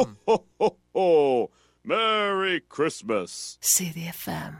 Ho, ho, ho! Merry Christmas! City FM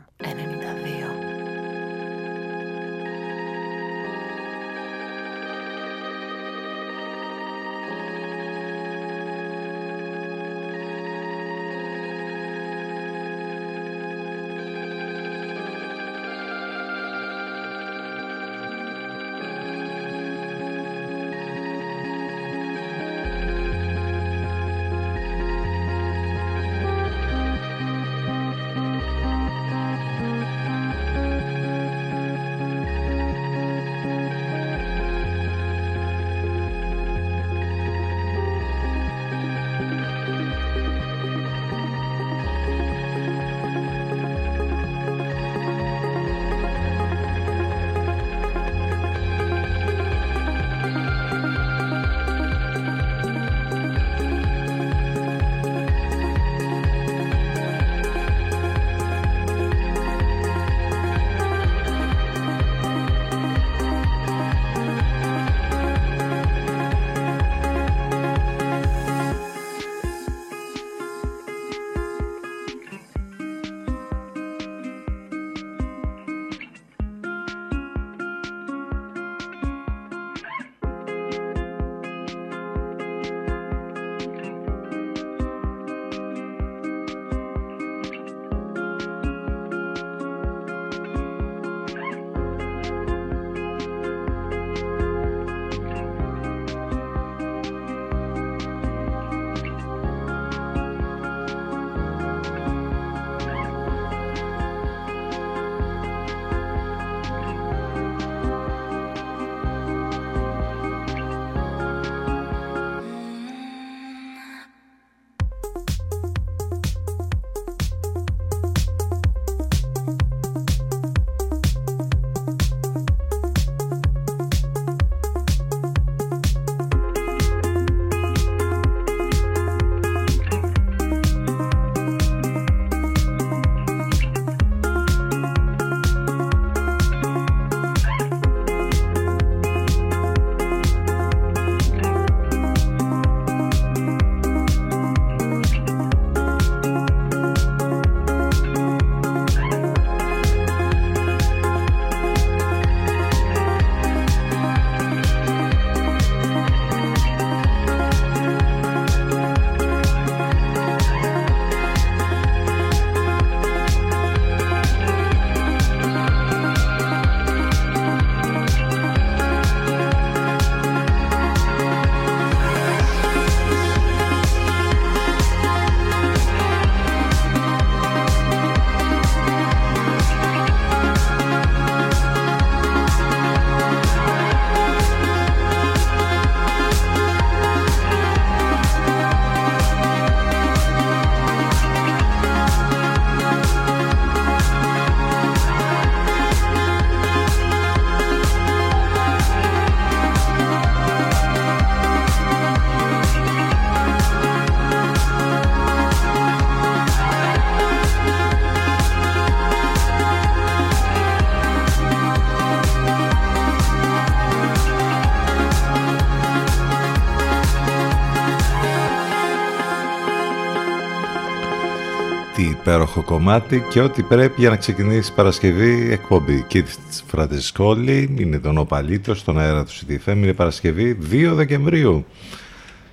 κομμάτι και ό,τι πρέπει για να ξεκινήσει η Παρασκευή εκπομπή. Keith Φραντεσκόλη είναι τον Οπαλίτο στον αέρα του CTFM, είναι Παρασκευή 2 Δεκεμβρίου.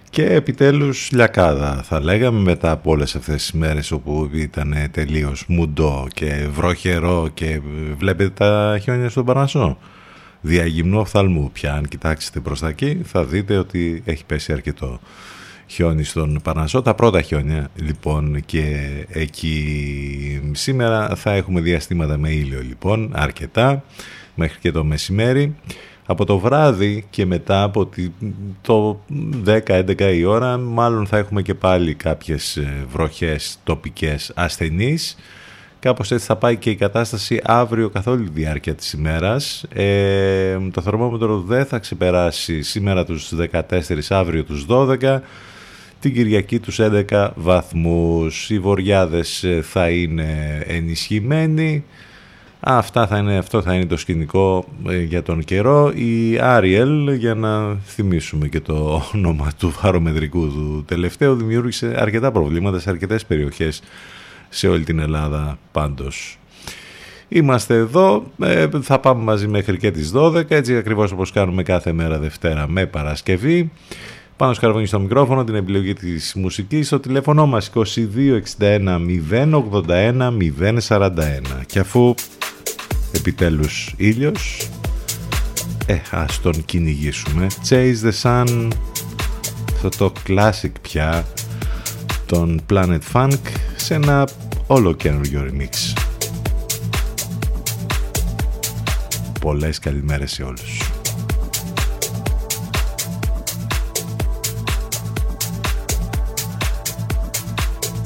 Και επιτέλους λιακάδα θα λέγαμε μετά από όλες αυτές τις μέρες όπου ήταν τελείως μουντό και βροχερό και βλέπετε τα χιόνια στον Παρνασσό. Διαγυμνού οφθαλμού πια αν κοιτάξετε προς τα εκεί θα δείτε ότι έχει πέσει αρκετό χιόνι στον Παρνασσό. Τα πρώτα χιόνια λοιπόν και εκεί σήμερα θα έχουμε διαστήματα με ήλιο λοιπόν αρκετά μέχρι και το μεσημέρι. Από το βράδυ και μετά από το 10-11 η ώρα μάλλον θα έχουμε και πάλι κάποιες ε, βροχές τοπικές ασθενείς. Κάπως έτσι θα πάει και η κατάσταση αύριο καθ' όλη τη διάρκεια της ημέρας. Ε, το θερμόμετρο δεν θα ξεπεράσει σήμερα τους 14, αύριο τους 12 την Κυριακή τους 11 βαθμούς. Οι βοριάδες ε, θα είναι ενισχυμένοι, Αυτά θα είναι, αυτό θα είναι το σκηνικό ε, για τον καιρό. Η Άριελ, για να θυμίσουμε και το όνομα του βαρομετρικού του τελευταίου, δημιούργησε αρκετά προβλήματα σε αρκετές περιοχές σε όλη την Ελλάδα πάντως. Είμαστε εδώ, ε, θα πάμε μαζί μέχρι και τις 12, έτσι ακριβώς όπως κάνουμε κάθε μέρα Δευτέρα με Παρασκευή. Πάνω σκαρβούνι στο μικρόφωνο, την επιλογή της μουσικής, στο τηλέφωνο μας 2261 081 041. Και αφού επιτέλους ήλιος, ε, ας τον κυνηγήσουμε. Chase the Sun, αυτό το classic πια, τον Planet Funk, σε ένα όλο καινούργιο remix. Πολλές καλημέρες σε όλους.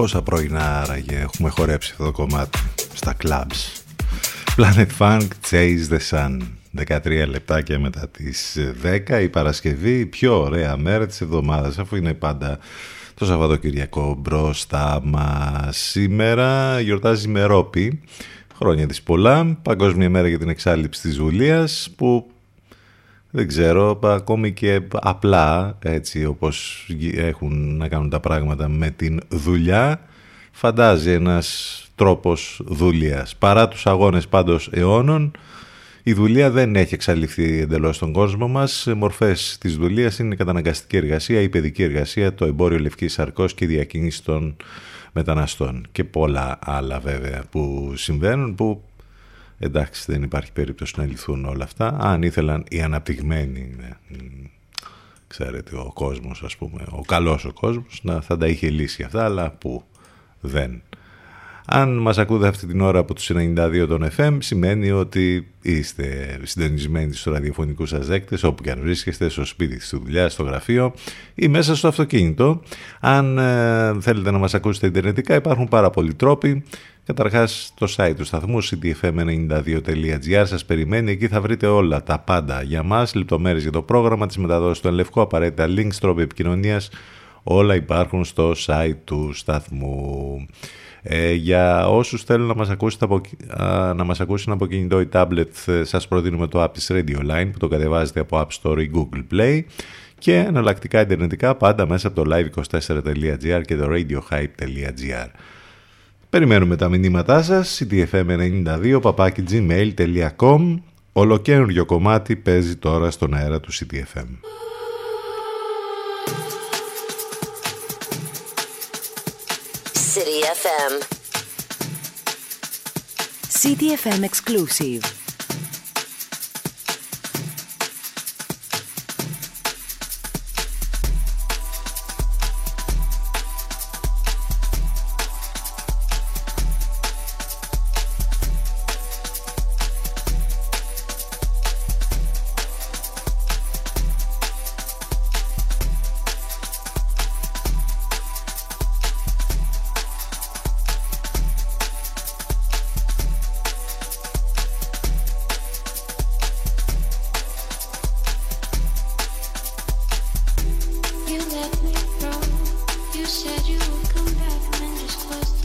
Πόσα πρωινά άραγε έχουμε χορέψει αυτό το κομμάτι στα clubs. Planet Funk Chase the Sun. 13 λεπτάκια μετά τις 10 η Παρασκευή, η πιο ωραία μέρα της εβδομάδας αφού είναι πάντα το Σαββατοκυριακό μπροστά μας. Σήμερα γιορτάζει η Μερόπη, χρόνια της πολλά, παγκόσμια μέρα για την εξάλληψη της Βουλίας που δεν ξέρω, ακόμη και απλά έτσι όπως έχουν να κάνουν τα πράγματα με την δουλειά φαντάζει ένας τρόπος δουλείας. Παρά τους αγώνες πάντως αιώνων η δουλεία δεν έχει εξαλειφθεί εντελώς στον κόσμο μας. Μορφές της δουλείας είναι η καταναγκαστική εργασία, η παιδική εργασία, το εμπόριο λευκής σαρκός και η διακίνηση των μεταναστών και πολλά άλλα βέβαια που συμβαίνουν που εντάξει δεν υπάρχει περίπτωση να λυθούν όλα αυτά. Αν ήθελαν οι αναπτυγμένοι, ναι, ξέρετε ο κόσμος ας πούμε, ο καλός ο κόσμος να θα τα είχε λύσει αυτά αλλά που δεν αν μας ακούτε αυτή την ώρα από τους 92 των FM σημαίνει ότι είστε συντονισμένοι στους ραδιοφωνικούς σας δέκτες όπου και αν βρίσκεστε στο σπίτι, στη δουλειά, στο γραφείο ή μέσα στο αυτοκίνητο. Αν ε, θέλετε να μας ακούσετε ιντερνετικά υπάρχουν πάρα πολλοί τρόποι. Καταρχάς το site του σταθμού ctfm92.gr σας περιμένει. Εκεί θα βρείτε όλα τα πάντα για μας, λεπτομέρειες για το πρόγραμμα, της μεταδόσης του Ελευκό, απαραίτητα links, τρόποι επικοινωνίας. Όλα υπάρχουν στο site του σταθμού. Ε, για όσους θέλουν να μας, ακούσουν από, να μας ακούσουν από κινητό ή tablet ε, σας προτείνουμε το app της Radio Line που το κατεβάζετε από App Store ή Google Play και εναλλακτικά ιντερνετικά πάντα μέσα από το live24.gr και το radiohype.gr. Περιμένουμε τα μηνύματά σας, ctfm92, παπάκι gmail.com. Ολοκένουργιο κομμάτι παίζει τώρα στον αέρα του CTFM. City FM. CTFM exclusive. set me from. You said you would come back and just close.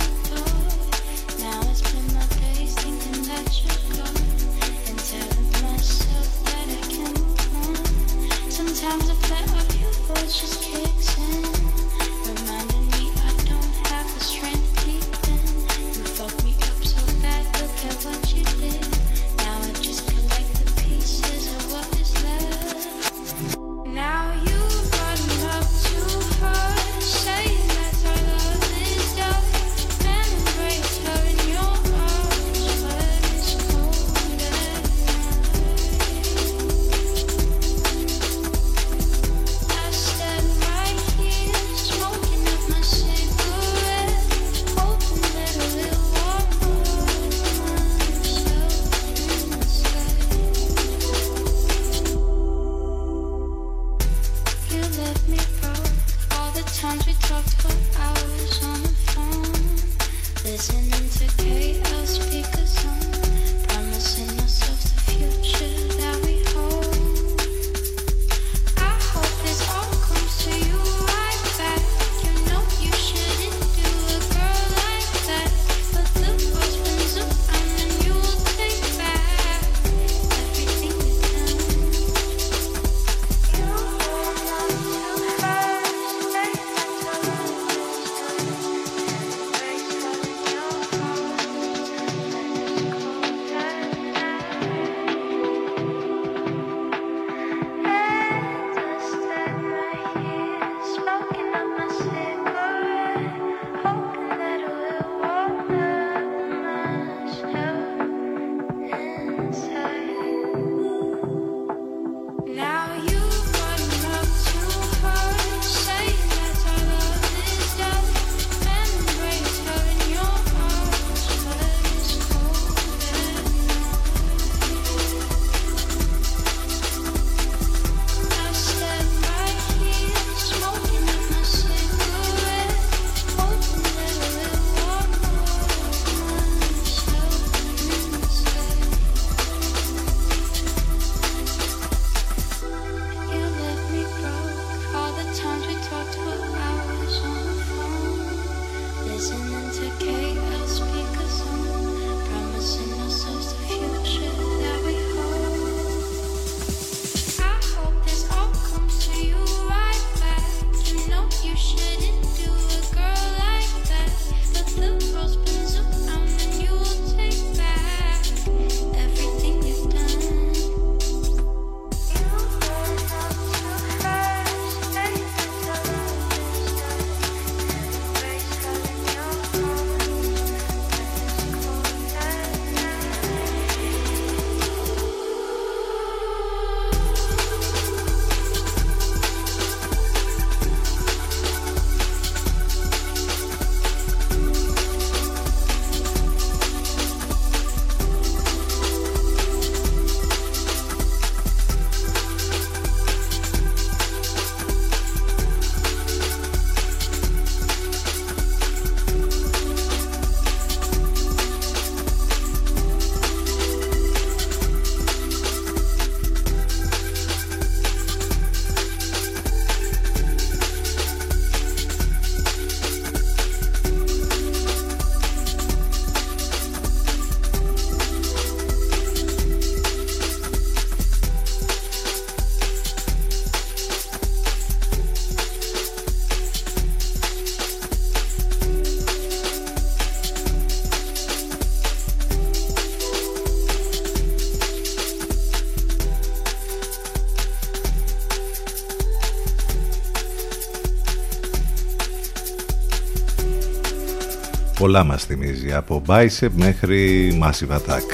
Πολλά μας θυμίζει από Bicep μέχρι Massive Attack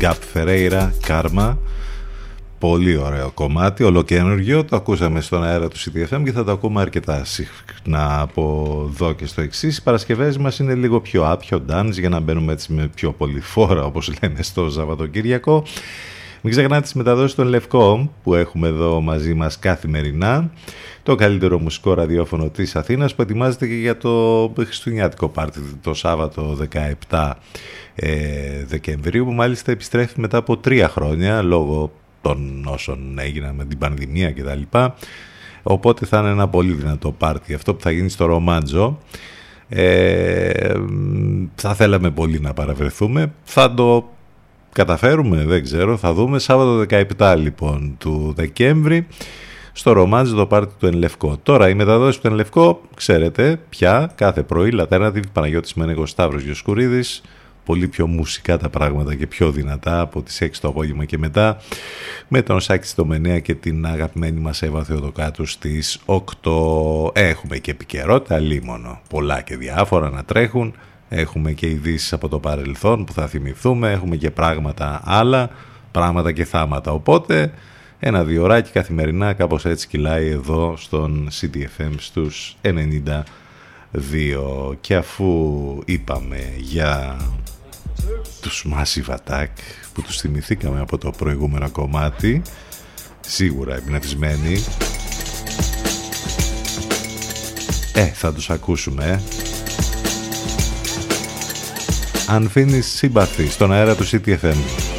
Gap Ferreira, Karma Πολύ ωραίο κομμάτι, ολοκένουργιο, το ακούσαμε στον αέρα του CDFM και θα το ακούμε αρκετά συχνά από εδώ και στο εξής. Οι Παρασκευές μας είναι λίγο πιο άπιο dance για να μπαίνουμε έτσι με πιο πολύ φόρα όπως λένε στο Σαββατοκύριακο. Μην ξεχνάτε τις μεταδόσεις των Λευκό που έχουμε εδώ μαζί μας καθημερινά. Το καλύτερο μουσικό ραδιόφωνο της Αθήνας που ετοιμάζεται και για το Χριστουγεννιάτικο πάρτι το Σάββατο 17 ε, Δεκεμβρίου που μάλιστα επιστρέφει μετά από τρία χρόνια λόγω των όσων έγιναν με την πανδημία κτλ. Οπότε θα είναι ένα πολύ δυνατό πάρτι. Αυτό που θα γίνει στο Ρομάντζο ε, θα θέλαμε πολύ να παραβρεθούμε. Θα το καταφέρουμε, δεν ξέρω, θα δούμε. Σάββατο 17 λοιπόν του Δεκέμβρη στο Ρομάντζο το πάρτι του Ενλευκό. Τώρα η μεταδόση του Ενλευκό, ξέρετε πια, κάθε πρωί, Λατέρνα Παναγιώτης Μένεγος Σταύρος Γιοσκουρίδης, πολύ πιο μουσικά τα πράγματα και πιο δυνατά από τις 6 το απόγευμα και μετά. Με τον Σάκη Στομενέα και την αγαπημένη μας Εύα Θεοδοκάτου στις 8 έχουμε και επικαιρότητα λίμωνο. Πολλά και διάφορα να τρέχουν. Έχουμε και ειδήσεις από το παρελθόν που θα θυμηθούμε. Έχουμε και πράγματα άλλα πράγματα και θάματα. Οπότε ένα διωράκι καθημερινά κάπως έτσι κυλάει εδώ στον CDFM στους 92 και αφού είπαμε για τους Massive Attack που τους θυμηθήκαμε από το προηγούμενο κομμάτι σίγουρα εμπνευσμένοι. Ε, θα τους ακούσουμε. Ε. Unfinished Sympathy στον αέρα του CTFM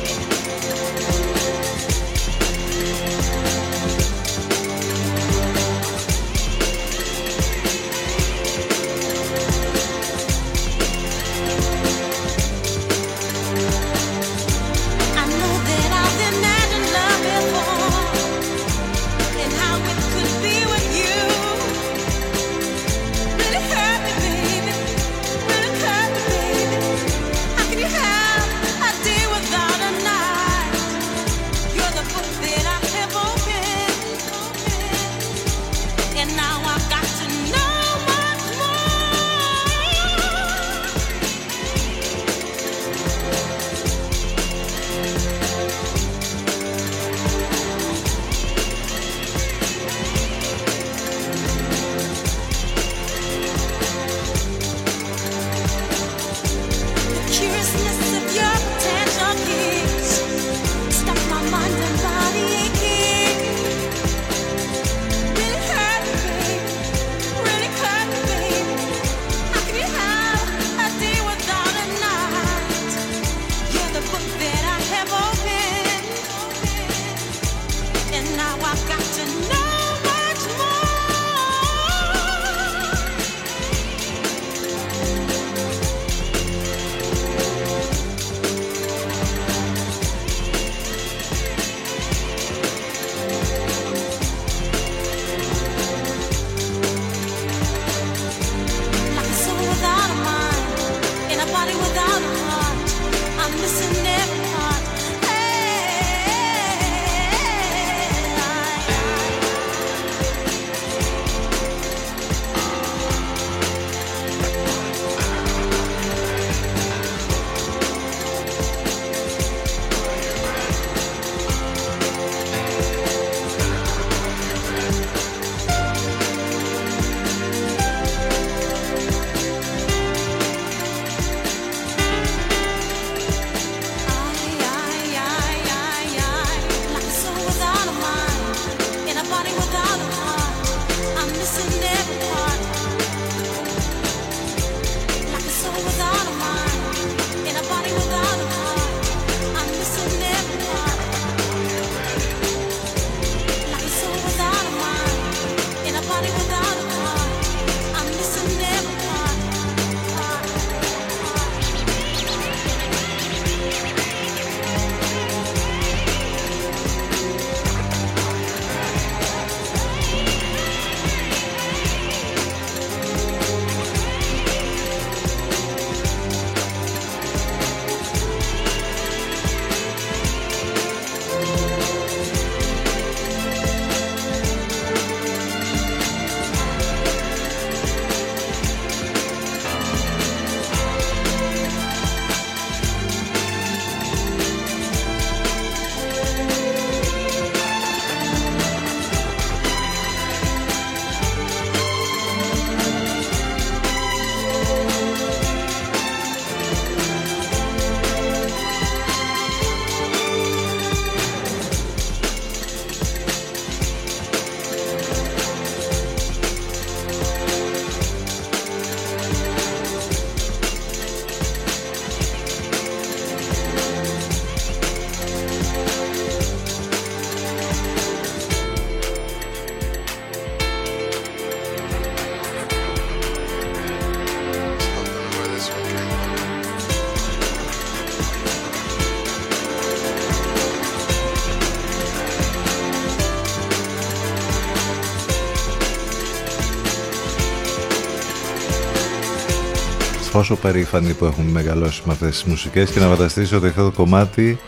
πόσο περήφανοι που έχουμε μεγαλώσει με αυτές τις μουσικές και να φανταστείς ότι αυτό το κομμάτι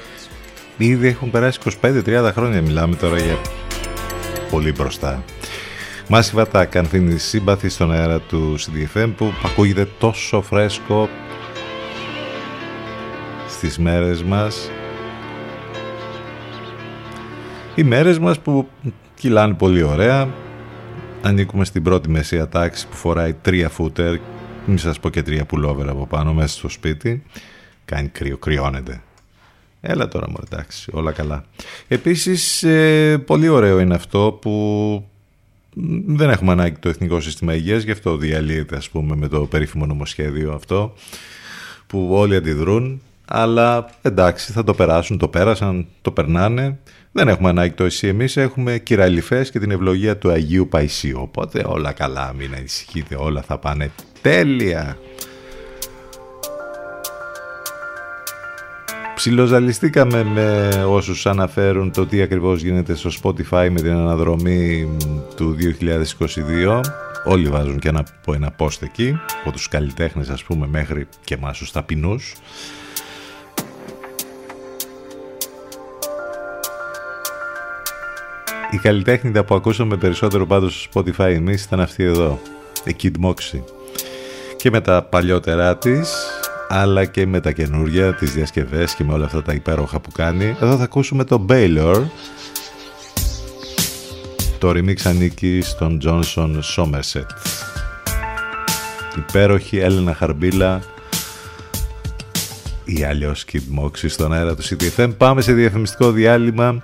ήδη έχουν περάσει 25-30 χρόνια μιλάμε τώρα για πολύ μπροστά. Μάση Βατάκ αφήνει σύμπαθη στον αέρα του CDFM που ακούγεται τόσο φρέσκο στις μέρες μας οι μέρες μας που κυλάνε πολύ ωραία ανήκουμε στην πρώτη μεσαία τάξη που φοράει τρία φούτερ μην σας πω και τρία πουλόβερ από πάνω μέσα στο σπίτι. Κάνει κρύο, κρυώνεται. Έλα τώρα μου εντάξει όλα καλά. Επίσης ε, πολύ ωραίο είναι αυτό που δεν έχουμε ανάγκη το Εθνικό Σύστημα Υγείας γι' αυτό διαλύεται ας πούμε με το περίφημο νομοσχέδιο αυτό που όλοι αντιδρούν αλλά εντάξει θα το περάσουν, το πέρασαν, το περνάνε. Δεν έχουμε ανάγκη το εσύ εμείς, έχουμε κυραλιφές και την ευλογία του Αγίου Παϊσίου. Οπότε όλα καλά, μην ανησυχείτε, όλα θα πάνε τέλεια. Ψιλοζαλιστήκαμε με όσους αναφέρουν το τι ακριβώς γίνεται στο Spotify με την αναδρομή του 2022. Όλοι βάζουν και ένα, ένα post εκεί, από τους καλλιτέχνες ας πούμε μέχρι και εμάς τους ταπεινούς. Η καλλιτέχνητα που ακούσαμε περισσότερο πάντως στο Spotify εμείς ήταν αυτή εδώ, η Kid Moxie. Και με τα παλιότερά της, αλλά και με τα καινούργια, τις διασκευές και με όλα αυτά τα υπέροχα που κάνει. Εδώ θα ακούσουμε το Baylor. Το remix ανήκει στον Johnson Somerset. Υπέροχη Έλενα Χαρμπίλα ή αλλιώς Kid Moxie στον αέρα του CTFM. Πάμε σε διαφημιστικό διάλειμμα.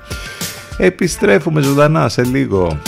Επιστρέφουμε ζωντανά σε λίγο.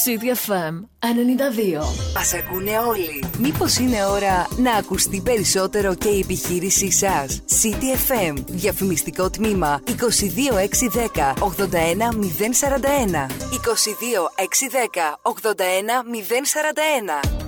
Christmas! CDFM 92. Μας ακούνε όλοι. Μήπως είναι ώρα να ακουστεί περισσότερο και η επιχείρησή σας. CDFM, διαφημιστικό τμήμα 22610 81041. 22610 81041.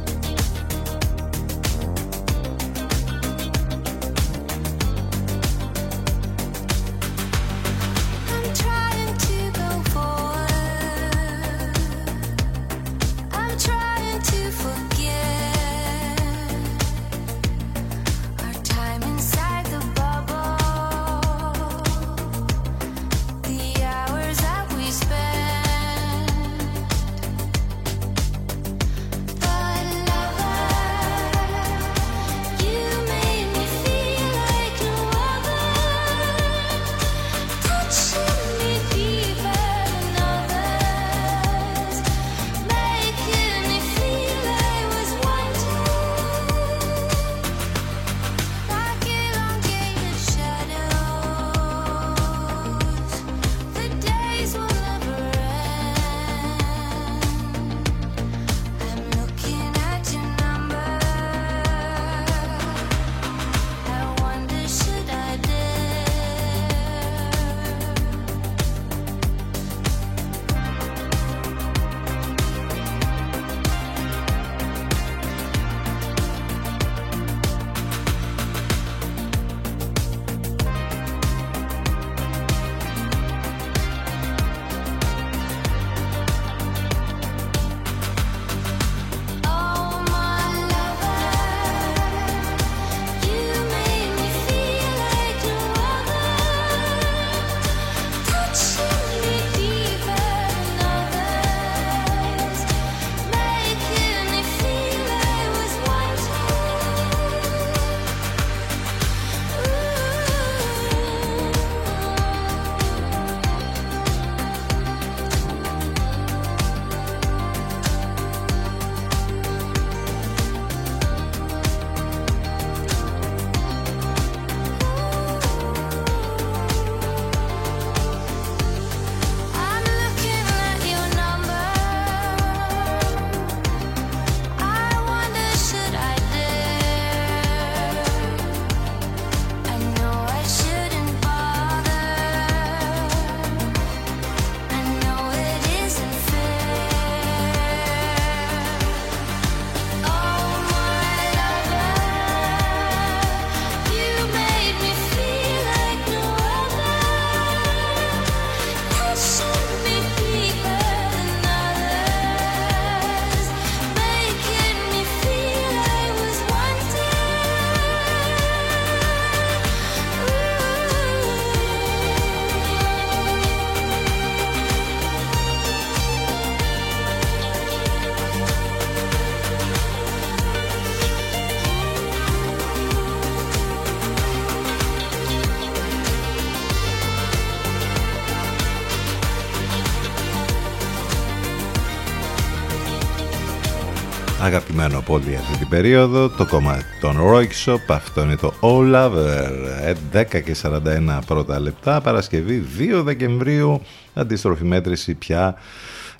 Αγαπημένο από όλη αυτή την περίοδο. Το κομμάτι των Rock Shop αυτό είναι το All Lover 10 ε, και 41 πρώτα λεπτά Παρασκευή 2 Δεκεμβρίου. Αντίστροφη μέτρηση πια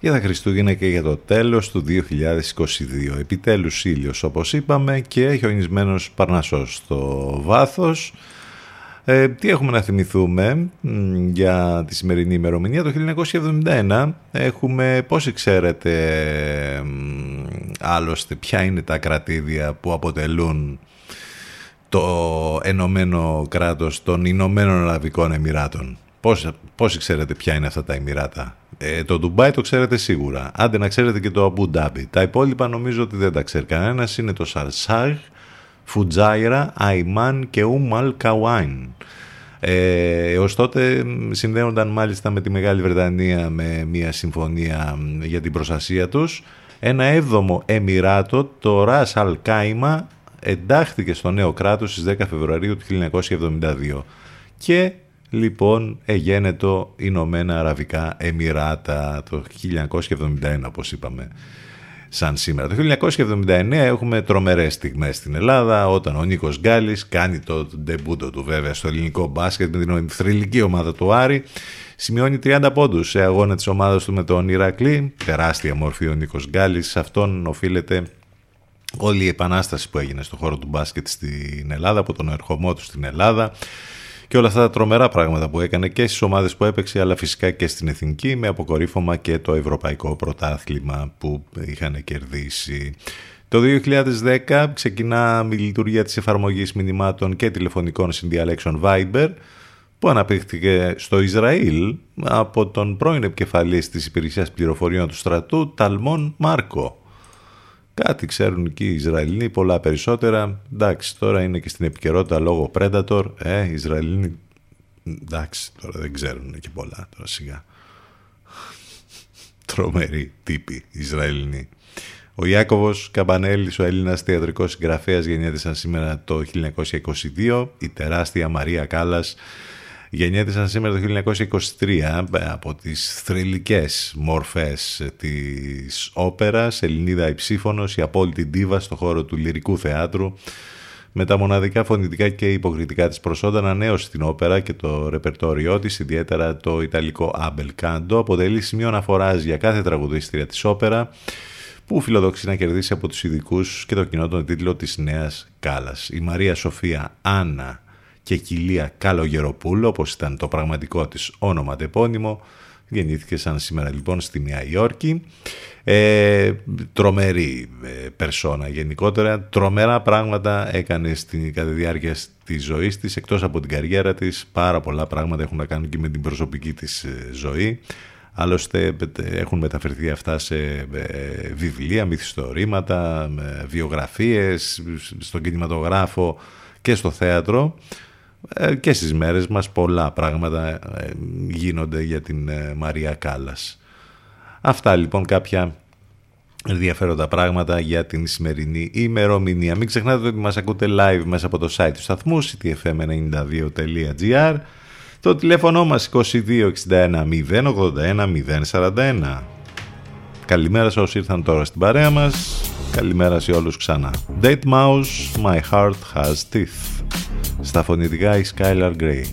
για τα Χριστούγεννα και για το τέλος του 2022 επιτέλους ήλιος όπως είπαμε και χιονισμένος Παρνασσός στο βάθος ε, τι έχουμε να θυμηθούμε για τη σημερινή ημερομηνία; Το 1971 έχουμε, πώς ξέρετε άλλωστε, ποια είναι τα κρατήδια που αποτελούν το ενωμένο κράτος των Ηνωμένων Αραβικών Εμμυράτων; Πώς, πώς ξέρετε ποια είναι αυτά τα Εμμυράτα; Ε, το Ντουμπάι το ξέρετε σίγουρα. Άντε να ξέρετε και το Αμπού Ντάμπι. Τα υπόλοιπα νομίζω ότι δεν τα ξέρει κανένας. Είναι το Σαρσάγ, Φουτζάιρα, Αϊμάν και Ουμαλ Καουάιν. Ε, ως τότε συνδέονταν μάλιστα με τη Μεγάλη Βρετανία με μια συμφωνία για την προστασία τους. Ένα έβδομο εμμυράτο, το Ρας Αλ Κάιμα, εντάχθηκε στο νέο κράτος στις 10 Φεβρουαρίου του 1972. Και λοιπόν το Ηνωμένα Αραβικά Εμμυράτα το 1971 όπως είπαμε. Σαν σήμερα. Το 1979 έχουμε τρομερές στιγμές στην Ελλάδα όταν ο Νίκος Γκάλης κάνει το ντεμπούτο του βέβαια στο ελληνικό μπάσκετ με την θρηλυκή ομάδα του Άρη. Σημειώνει 30 πόντους σε αγώνα της ομάδας του με τον Ηρακλή. Τεράστια μορφή ο Νίκος Γκάλης. Σε αυτόν οφείλεται όλη η επανάσταση που έγινε στο χώρο του μπάσκετ στην Ελλάδα από τον ερχομό του στην Ελλάδα και όλα αυτά τα τρομερά πράγματα που έκανε και στις ομάδες που έπαιξε αλλά φυσικά και στην Εθνική με αποκορύφωμα και το Ευρωπαϊκό Πρωτάθλημα που είχαν κερδίσει. Το 2010 ξεκινά η λειτουργία της εφαρμογής μηνυμάτων και τηλεφωνικών συνδιαλέξεων Viber που αναπτύχθηκε στο Ισραήλ από τον πρώην επικεφαλής της υπηρεσίας πληροφοριών του στρατού Ταλμόν Μάρκο. Κάτι ξέρουν εκεί οι Ισραηλοί, πολλά περισσότερα. Εντάξει, τώρα είναι και στην επικαιρότητα λόγω Predator. Ε, οι Ισραηλοί, εντάξει, τώρα δεν ξέρουν και πολλά, τώρα σιγά. Τρομεροί τύποι Ισραηλοί. Ο Ιάκωβος Καμπανέλης, ο Έλληνας θεατρικός συγγραφέας, γεννιέται σαν σήμερα το 1922. Η τεράστια Μαρία Κάλλας γεννιέται σαν σήμερα το 1923 από τις θρηλυκές μορφές της όπερας, Ελληνίδα υψήφωνος, η απόλυτη ντίβα στο χώρο του λυρικού θεάτρου, με τα μοναδικά φωνητικά και υποκριτικά της προσόντα ανανέωσε την όπερα και το ρεπερτόριό της, ιδιαίτερα το ιταλικό Abel Canto, αποτελεί σημείο αναφοράς για κάθε τραγουδίστρια της όπερα, που φιλοδοξεί να κερδίσει από τους ειδικούς και το κοινό τον τίτλο της νέας κάλας. Η Μαρία Σοφία Άννα και Κιλία Καλογεροπούλου, όπως ήταν το πραγματικό της όνομα τεπώνυμο. Γεννήθηκε σαν σήμερα λοιπόν στη Νέα Υόρκη. Ε, τρομερή ε, περσόνα γενικότερα. Τρομερά πράγματα έκανε στην κατά τη διάρκεια της ζωής της. Εκτός από την καριέρα της, πάρα πολλά πράγματα έχουν να κάνουν και με την προσωπική της ε, ζωή. Άλλωστε έχουν μεταφερθεί αυτά σε ε, βιβλία, μυθιστορήματα, βιογραφίες, στον κινηματογράφο και στο θέατρο. Ε, και στις μέρες μας πολλά πράγματα ε, γίνονται για την ε, Μαρία Κάλλας. Αυτά λοιπόν κάποια ενδιαφέροντα πράγματα για την σημερινή ημερομηνία. Μην ξεχνάτε ότι μας ακούτε live μέσα από το site του σταθμού ctfm92.gr το τηλέφωνο μας 2261 081 041 Καλημέρα σε όσοι ήρθαν τώρα στην παρέα μας. Καλημέρα σε όλους ξανά. Date Mouse, My Heart Has Teeth στα φωνητικά η Skylar Grey.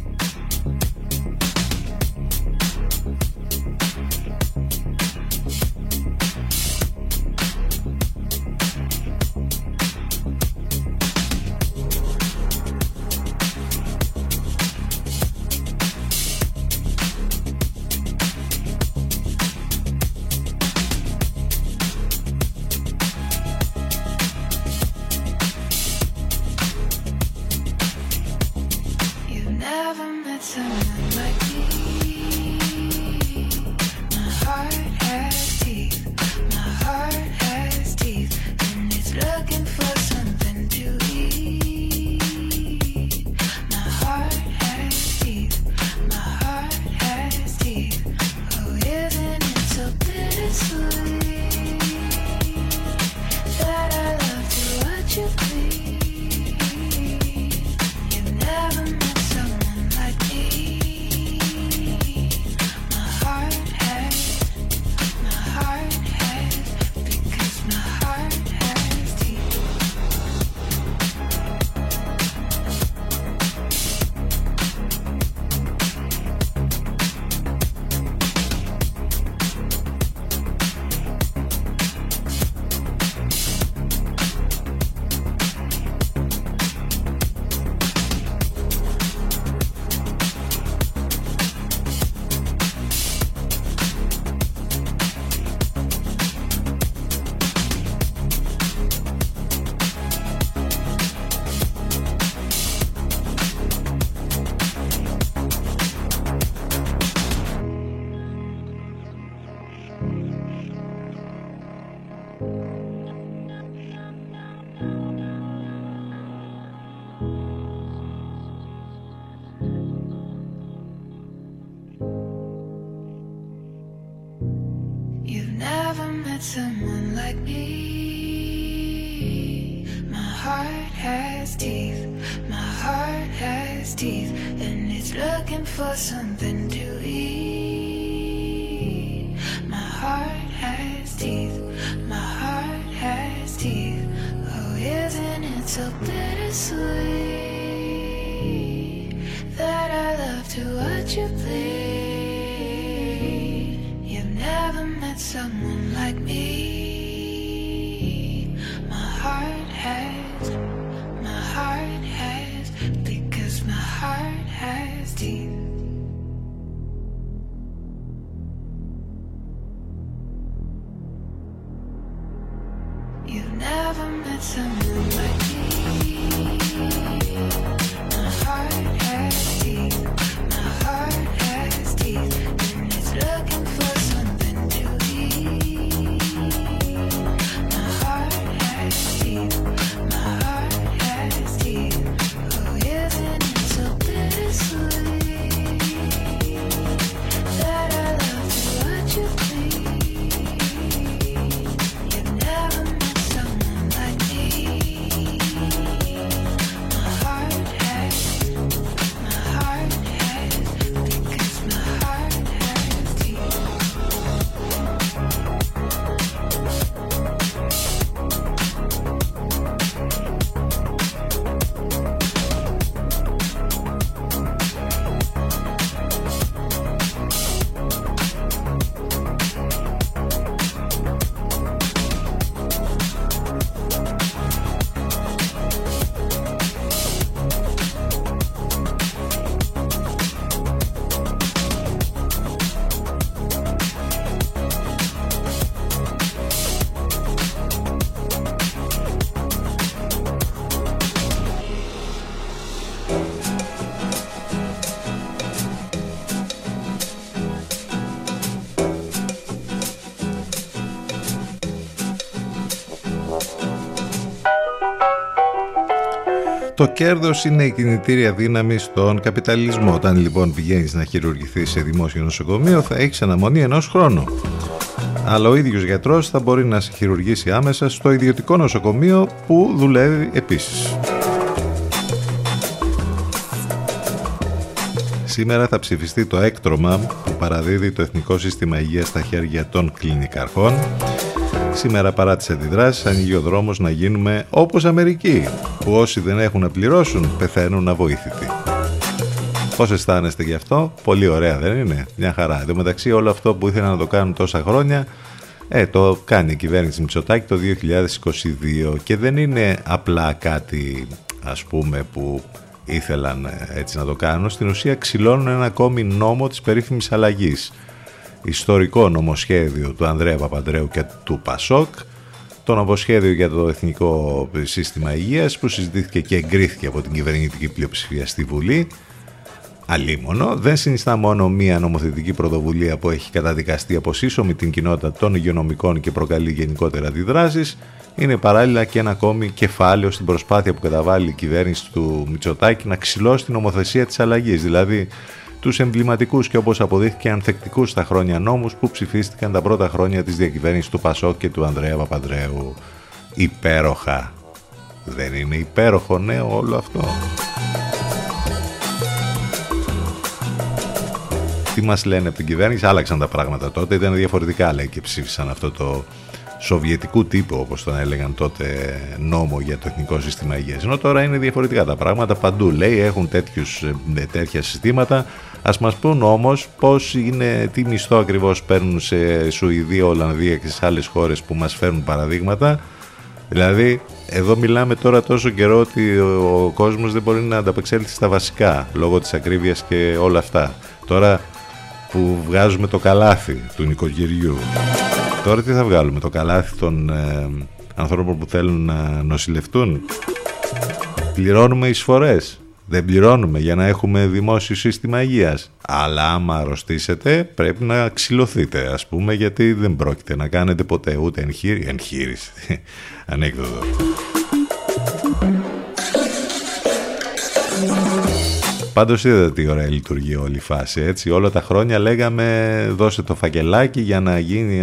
Το κέρδος είναι η κινητήρια δύναμη στον καπιταλισμό. Όταν λοιπόν πηγαίνεις να χειρουργηθείς σε δημόσιο νοσοκομείο θα έχεις αναμονή ενός χρόνου. Αλλά ο ίδιος γιατρός θα μπορεί να σε χειρουργήσει άμεσα στο ιδιωτικό νοσοκομείο που δουλεύει επίσης. Σήμερα θα ψηφιστεί το έκτρωμα που παραδίδει το Εθνικό Σύστημα Υγείας στα χέρια των κλινικαρχών. Σήμερα παρά τις αντιδράσεις ανοίγει ο δρόμος να γίνουμε όπως Αμερική, που όσοι δεν έχουν να πληρώσουν πεθαίνουν αβοήθητοι. Πώς αισθάνεστε γι' αυτό, πολύ ωραία δεν είναι, μια χαρά. Εν τω μεταξύ όλο αυτό που ήθελαν να το κάνουν τόσα χρόνια, ε, το κάνει η κυβέρνηση Μητσοτάκη το 2022 και δεν είναι απλά κάτι ας πούμε που ήθελαν ε, έτσι να το κάνουν, στην ουσία ξυλώνουν ένα ακόμη νόμο της περίφημης αλλαγής. Ιστορικό νομοσχέδιο του Ανδρέα Παπαντρέου και του Πασόκ, το νομοσχέδιο για το Εθνικό Σύστημα Υγείας που συζητήθηκε και εγκρίθηκε από την κυβερνητική πλειοψηφία στη Βουλή. Αλίμονο, δεν συνιστά μόνο μία νομοθετική πρωτοβουλία που έχει καταδικαστεί από σύσσωμη την κοινότητα των υγειονομικών και προκαλεί γενικότερα αντιδράσεις, είναι παράλληλα και ένα ακόμη κεφάλαιο στην προσπάθεια που καταβάλει η κυβέρνηση του Μητσοτάκη να ξυλώσει την νομοθεσία της αλλαγής, δηλαδή τους εμβληματικούς και όπως αποδείχθηκε ανθεκτικούς στα χρόνια νόμους που ψηφίστηκαν τα πρώτα χρόνια της διακυβέρνησης του Πασόκ και του Ανδρέα Παπανδρέου. Υπέροχα. Δεν είναι υπέροχο νέο όλο αυτό. Τι μας λένε από την κυβέρνηση, άλλαξαν τα πράγματα τότε, ήταν διαφορετικά λέει και ψήφισαν αυτό το σοβιετικού τύπου όπως τον έλεγαν τότε νόμο για το Εθνικό Σύστημα Υγείας. Ενώ τώρα είναι διαφορετικά τα πράγματα παντού λέει έχουν τέτοιους, ε, τέτοια συστήματα. Ας μας πούν όμως πώς είναι, τι μισθό ακριβώς παίρνουν σε Σουηδία, Ολλανδία και σε άλλες χώρες που μας φέρνουν παραδείγματα. Δηλαδή εδώ μιλάμε τώρα τόσο καιρό ότι ο κόσμος δεν μπορεί να ανταπεξέλθει στα βασικά λόγω της ακρίβειας και όλα αυτά. Τώρα που βγάζουμε το καλάθι του νοικοκυριού Τώρα τι θα βγάλουμε, το καλάθι των ε, ανθρώπων που θέλουν να νοσηλευτούν; Πληρώνουμε εισφορές. Δεν πληρώνουμε για να έχουμε δημόσιο σύστημα υγείας. Αλλά άμα αρρωστήσετε πρέπει να ξυλωθείτε ας πούμε γιατί δεν πρόκειται να κάνετε ποτέ ούτε εγχείρη, εγχείρηση. Ανέκδοτο. Πάντως είδατε τι ωραία λειτουργεί όλη η φάση. Έτσι. Όλα τα χρόνια λέγαμε δώσε το φακελάκι για να γίνει.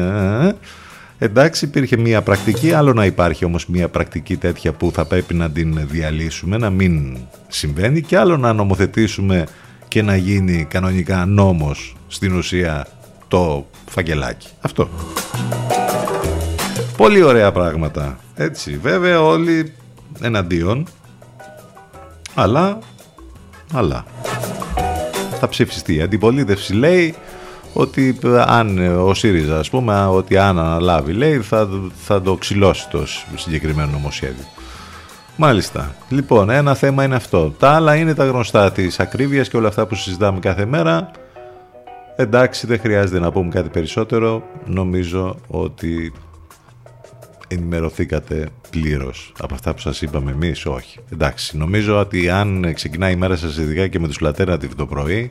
Εντάξει, υπήρχε μία πρακτική, άλλο να υπάρχει όμως μία πρακτική τέτοια που θα πρέπει να την διαλύσουμε, να μην συμβαίνει και άλλο να νομοθετήσουμε και να γίνει κανονικά νόμος στην ουσία το φακελάκι. Αυτό. Πολύ ωραία πράγματα. Έτσι, βέβαια όλοι εναντίον, αλλά αλλά θα ψηφιστεί. Η αντιπολίτευση λέει ότι αν ο ΣΥΡΙΖΑ ας πούμε ότι αν αναλάβει λέει θα, θα το ξυλώσει το συγκεκριμένο νομοσχέδιο. Μάλιστα. Λοιπόν, ένα θέμα είναι αυτό. Τα άλλα είναι τα γνωστά της ακρίβειας και όλα αυτά που συζητάμε κάθε μέρα. Εντάξει, δεν χρειάζεται να πούμε κάτι περισσότερο. Νομίζω ότι ενημερωθήκατε πλήρως από αυτά που σας είπαμε εμείς, όχι. Εντάξει, νομίζω ότι αν ξεκινάει η μέρα σας ειδικά και με τους Λατέρνατιβ το πρωί,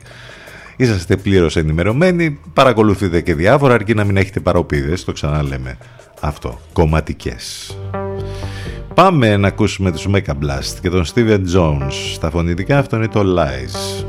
είσαστε πλήρως ενημερωμένοι, παρακολουθείτε και διάφορα, αρκεί να μην έχετε παροπίδες, το ξαναλέμε αυτό. Κομματικές. Πάμε να ακούσουμε τους Mecha Blast και τον Steven Jones. Στα φωνητικά αυτό είναι το Lies.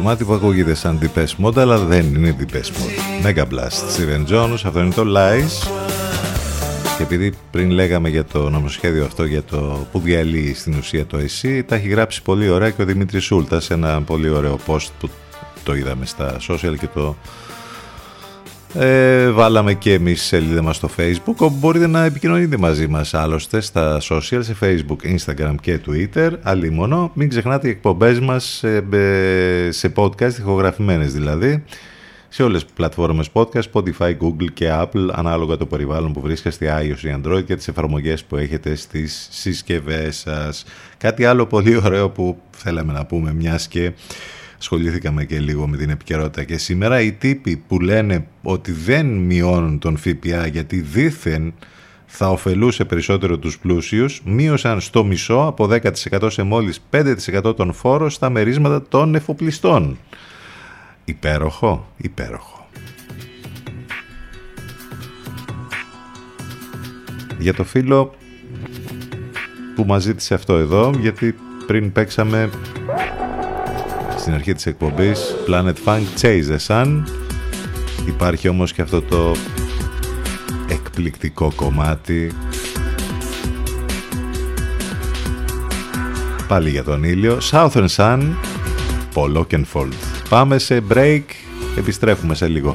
Κομμάτι που ακούγεται σαν Depeche Mode αλλά δεν είναι Depeche Mode. Mega Blast, Steven Jones, αυτό είναι το Lies. Και επειδή πριν λέγαμε για το νομοσχέδιο αυτό για το που διαλύει στην ουσία το ΕΣΥ, τα έχει γράψει πολύ ωραία και ο Δημήτρης Σούλτας σε ένα πολύ ωραίο post που το είδαμε στα social και το ε, βάλαμε και εμείς σελίδα μας στο facebook όπου μπορείτε να επικοινωνείτε μαζί μας άλλωστε στα social σε facebook, instagram και twitter αλλήμωνο μην ξεχνάτε οι εκπομπές μας σε, σε podcast ηχογραφημένες δηλαδή σε όλες τις πλατφόρμες podcast, Spotify, Google και Apple ανάλογα το περιβάλλον που βρίσκεστε iOS ή Android και τις εφαρμογές που έχετε στις συσκευές σας. Κάτι άλλο πολύ ωραίο που θέλαμε να πούμε μιας και ασχολήθηκαμε και λίγο με την επικαιρότητα και σήμερα οι τύποι που λένε ότι δεν μειώνουν τον ΦΠΑ γιατί δήθεν θα ωφελούσε περισσότερο τους πλούσιους, μείωσαν στο μισό από 10% σε μόλις 5% των φόρων στα μερίσματα των εφοπλιστών. Υπέροχο, υπέροχο. Για το φίλο που μας ζήτησε αυτό εδώ, γιατί πριν παίξαμε στην αρχή της εκπομπής Planet Funk Chase the Sun. Υπάρχει όμως και αυτό το εκπληκτικό κομμάτι. Πάλι για τον ήλιο. Southern Sun Paul Oakenfold. Πάμε σε break. Επιστρέφουμε σε λίγο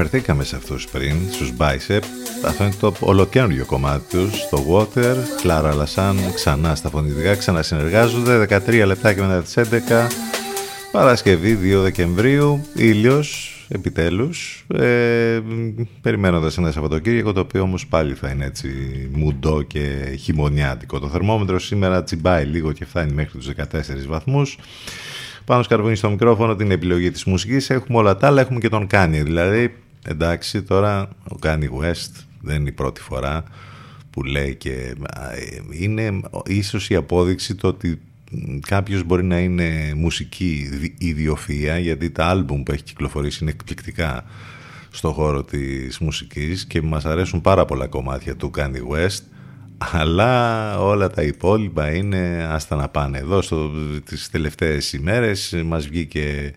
αναφερθήκαμε σε αυτούς πριν, στους Bicep. Αυτό είναι το ολοκαίριο κομμάτι τους, το Water, Clara Lassan, ξανά στα φωνητικά, ξανασυνεργάζονται, 13 λεπτάκια μετά τις 11, Παρασκευή 2 Δεκεμβρίου, ήλιος, επιτέλους, ε, περιμένοντας ένα Σαββατοκύριακο, το οποίο όμως πάλι θα είναι έτσι μουντό και χειμωνιάτικο. Το θερμόμετρο σήμερα τσιμπάει λίγο και φτάνει μέχρι τους 14 βαθμούς. Πάνω σκαρβούνι στο μικρόφωνο την επιλογή της μουσικής. Έχουμε όλα τα άλλα, έχουμε και τον Κάνι. Δηλαδή, εντάξει, τώρα ο Κάνι West δεν είναι η πρώτη φορά που λέει και είναι ίσως η απόδειξη το ότι κάποιος μπορεί να είναι μουσική ιδιοφυΐα γιατί τα άλμπουμ που έχει κυκλοφορήσει είναι εκπληκτικά στο χώρο της μουσικής και μας αρέσουν πάρα πολλά κομμάτια του Kanye West αλλά όλα τα υπόλοιπα είναι άστα να πάνε. Εδώ στο, τις τελευταίες ημέρες μας βγήκε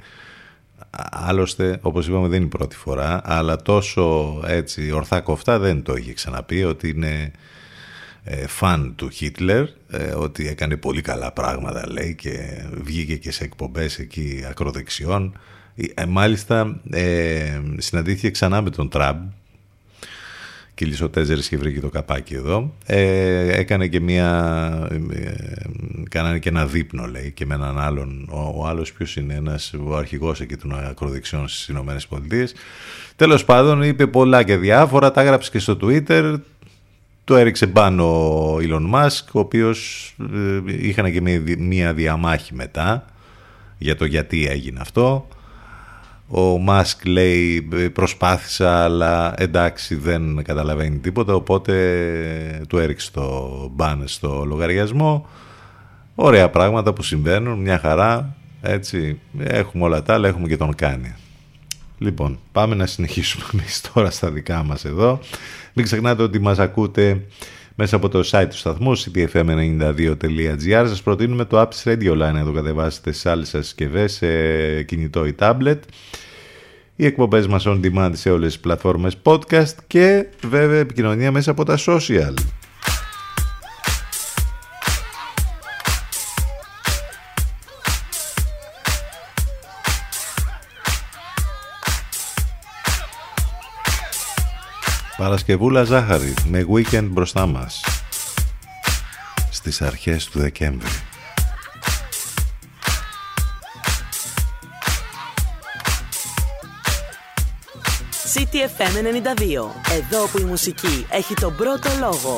άλλωστε όπως είπαμε δεν είναι η πρώτη φορά αλλά τόσο έτσι ορθά κοφτά δεν το είχε ξαναπεί ότι είναι ε, φαν του Χίτλερ ε, ότι έκανε πολύ καλά πράγματα λέει και βγήκε και σε εκπομπές εκεί ακροδεξιών. Ε, μάλιστα ε, συναντήθηκε ξανά με τον Τραμπ κύλησε ο Τέζερης και βρήκε το καπάκι εδώ. Ε, έκανε και μια ε, κάνανε και ένα δείπνο λέει και με έναν άλλον. Ο, ο άλλος ποιος είναι ένας ο αρχηγός εκεί των ακροδεξιών στις Ηνωμένες Πολιτείες. Τέλος πάντων είπε πολλά και διάφορα τα έγραψε και στο Twitter. Το έριξε πάνω ο Elon Musk ο οποίος ε, είχαν και μια διαμάχη μετά για το γιατί έγινε αυτό ο Μάσκ λέει προσπάθησα αλλά εντάξει δεν καταλαβαίνει τίποτα οπότε του έριξε το μπαν στο λογαριασμό. Ωραία πράγματα που συμβαίνουν, μια χαρά, έτσι έχουμε όλα τα άλλα, έχουμε και τον κάνει. Λοιπόν, πάμε να συνεχίσουμε εμείς τώρα στα δικά μας εδώ. Μην ξεχνάτε ότι μας ακούτε μέσα από το site του σταθμού ctfm92.gr σας προτείνουμε το Apps Radio Line να το κατεβάσετε σε άλλες σας συσκευές, σε κινητό ή tablet οι εκπομπές μας on demand σε όλες τις πλατφόρμες podcast και βέβαια επικοινωνία μέσα από τα social. Παρασκευούλα Ζάχαρη με weekend μπροστά μας στις αρχές του Δεκέμβρη. CTFM 92. Εδώ που η μουσική έχει τον πρώτο λόγο.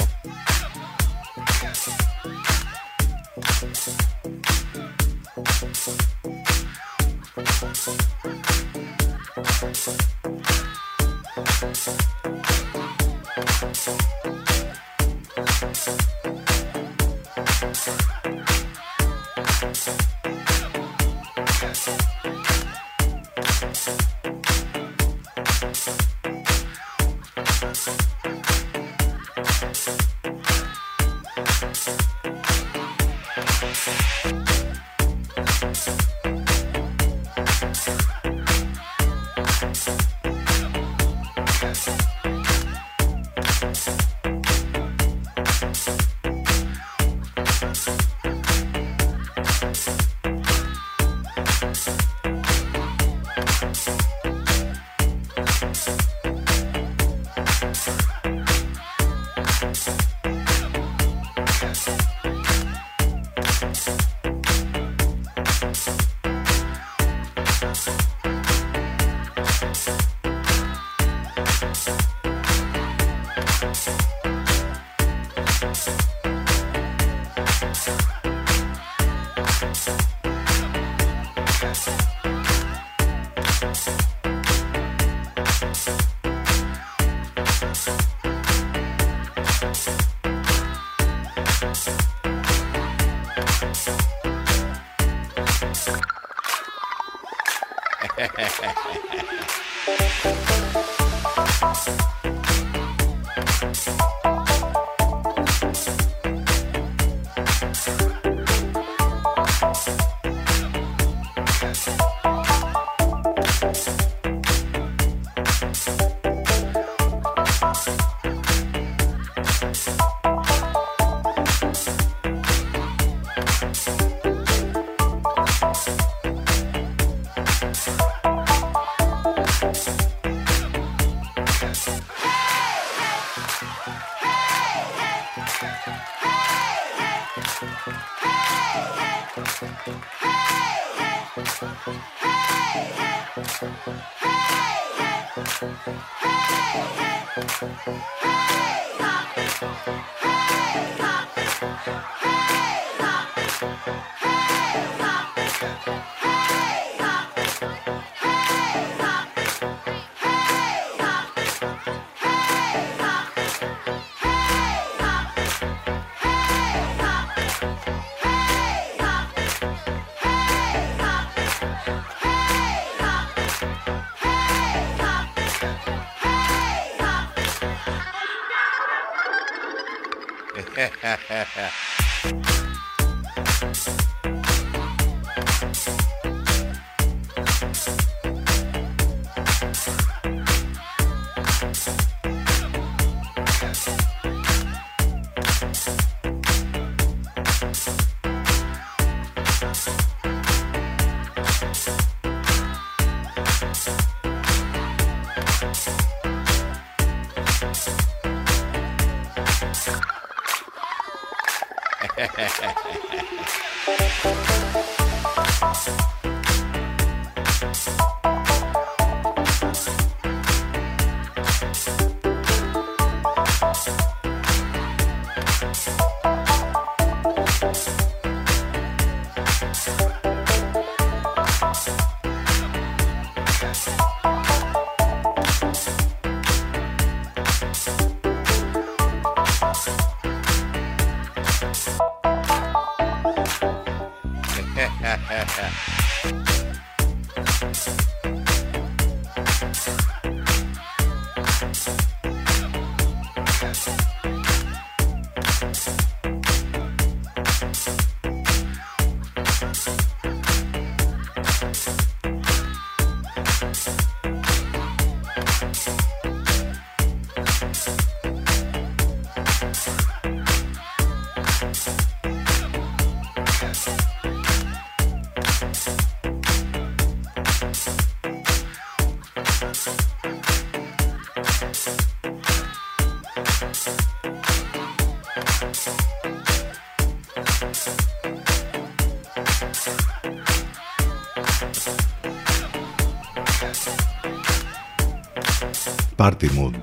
Party mood.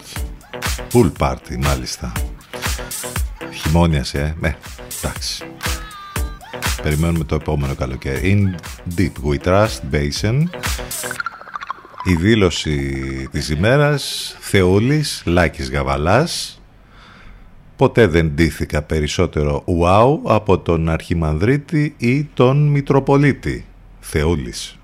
Pool party μάλιστα. Χειμώνιασε, ε. Ναι, εντάξει. Περιμένουμε το επόμενο καλοκαίρι. In Deep We Trust Basin. Η δήλωση της ημέρας Θεούλης Λάκης Γαβαλάς Ποτέ δεν ντύθηκα περισσότερο wow από τον Αρχιμανδρίτη ή τον Μητροπολίτη Θεούλης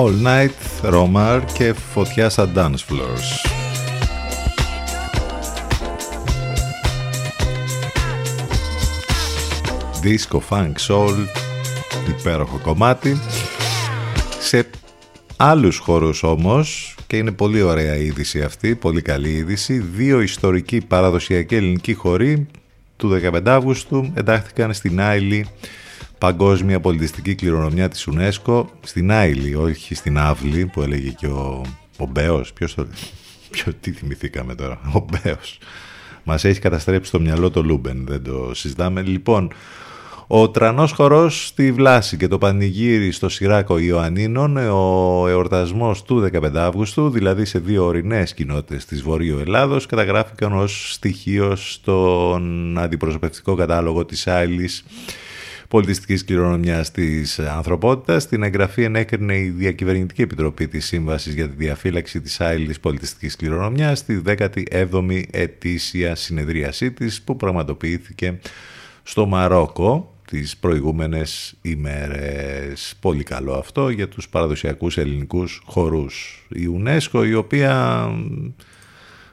All Night, Romar και φωτιά στα dance floors. Disco, funk, soul, υπέροχο κομμάτι. Σε άλλους χώρους όμως, και είναι πολύ ωραία η είδηση αυτή, πολύ καλή είδηση, δύο ιστορικοί παραδοσιακοί ελληνικοί χωροί του 15 Αύγουστου εντάχθηκαν στην Άιλη Παγκόσμια Πολιτιστική Κληρονομιά της UNESCO στην Άιλη, όχι στην Αύλη που έλεγε και ο, ο Μπέος. Ποιος το Ποιο, τι θυμηθήκαμε τώρα, ο Μπέος. Μας έχει καταστρέψει το μυαλό το Λούμπεν, δεν το συζητάμε. Λοιπόν, ο τρανός χορός στη Βλάση και το πανηγύρι στο Σιράκο Ιωαννίνων, ο εορτασμός του 15 Αύγουστου, δηλαδή σε δύο ορεινές κοινότητες της Βορείου Ελλάδος, καταγράφηκαν ως στοιχείο στον αντιπροσωπευτικό κατάλογο της Άιλης πολιτιστικής κληρονομιάς της ανθρωπότητας. Την εγγραφή ενέκρινε η Διακυβερνητική Επιτροπή της Σύμβασης για τη Διαφύλαξη της Άειλη Πολιτιστικής Κληρονομιάς στη 17η ετήσια συνεδρίασή της που πραγματοποιήθηκε στο Μαρόκο τις προηγούμενες ημέρες. Πολύ καλό αυτό για τους παραδοσιακούς ελληνικούς χορούς. Η UNESCO η οποία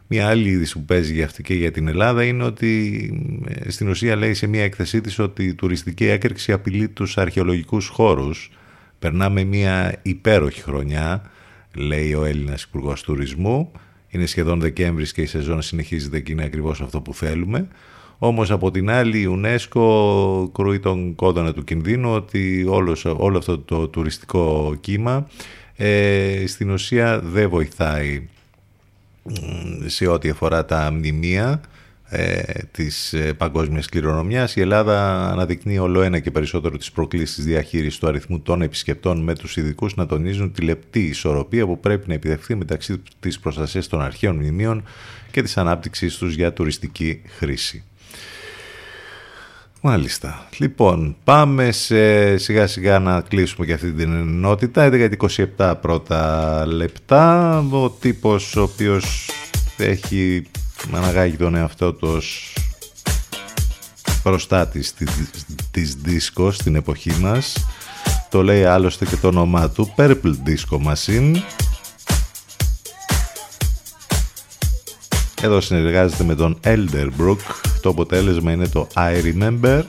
μια άλλη είδηση που παίζει για αυτή και για την Ελλάδα είναι ότι ε, στην ουσία λέει σε μια έκθεσή της ότι η τουριστική έκρηξη απειλεί τους αρχαιολογικούς χώρους. Περνάμε μια υπέροχη χρονιά, λέει ο Έλληνας Υπουργός Τουρισμού. Είναι σχεδόν Δεκέμβρης και η σεζόν συνεχίζεται και είναι ακριβώς αυτό που θέλουμε. Όμως από την άλλη η UNESCO κρούει τον κόδωνα του κινδύνου ότι όλος, όλο αυτό το τουριστικό κύμα ε, στην ουσία δεν βοηθάει σε ό,τι αφορά τα μνημεία ε, της ε, παγκόσμιας κληρονομιάς η Ελλάδα αναδεικνύει όλο ένα και περισσότερο τις προκλήσεις διαχείρισης του αριθμού των επισκεπτών με τους ειδικούς να τονίζουν τη λεπτή ισορροπία που πρέπει να επιδεχθεί μεταξύ της προστασίας των αρχαίων μνημείων και της ανάπτυξής τους για τουριστική χρήση. Μάλιστα. Λοιπόν, πάμε σε σιγά σιγά να κλείσουμε και αυτή την ενότητα. 11 27 πρώτα λεπτά. Ο τύπος ο οποίος έχει αναγάγει τον εαυτό τους προστάτης της, της disco στην εποχή μας. Το λέει άλλωστε και το όνομά του Purple Disco Machine. Εδώ συνεργάζεται με τον Elderbrook το αποτέλεσμα είναι το I Remember.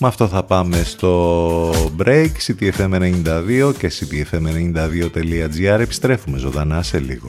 Με αυτό θα πάμε στο break, ctfm92 και ctfm92.gr. Επιστρέφουμε ζωντανά σε λίγο.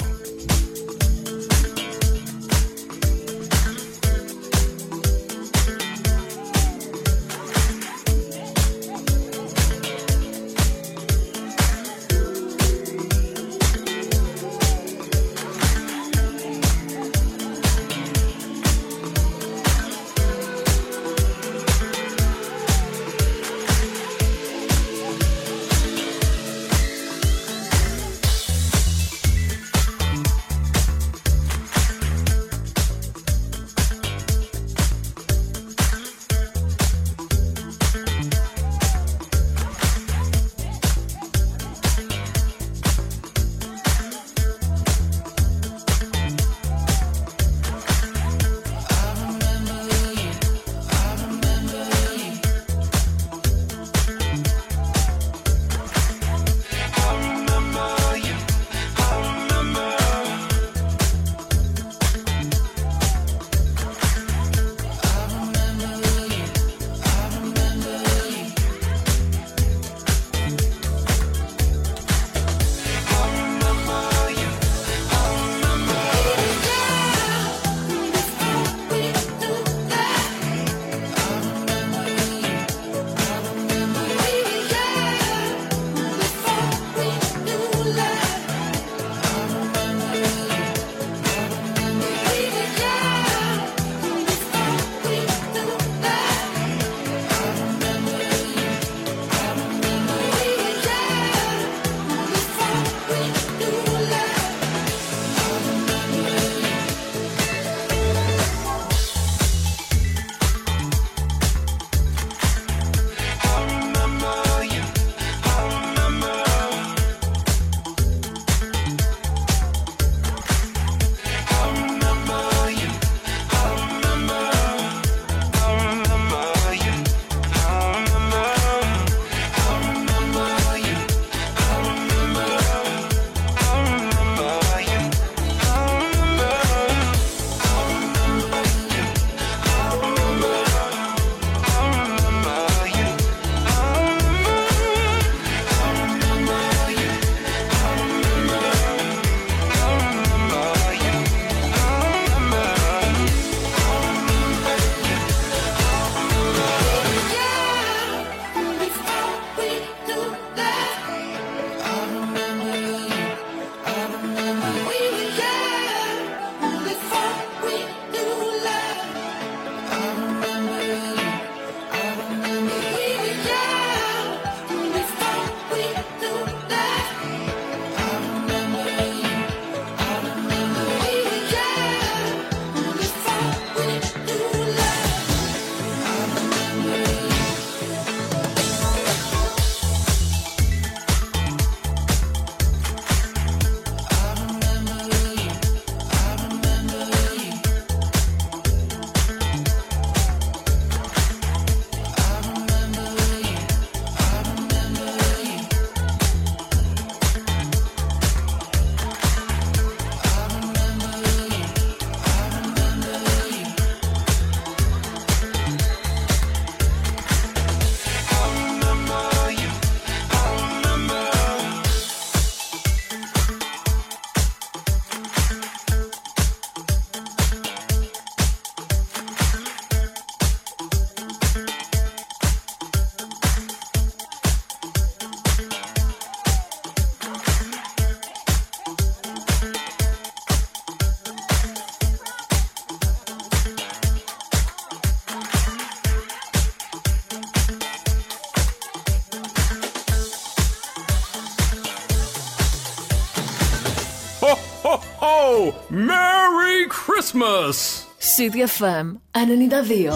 Christmas! CDFM 92.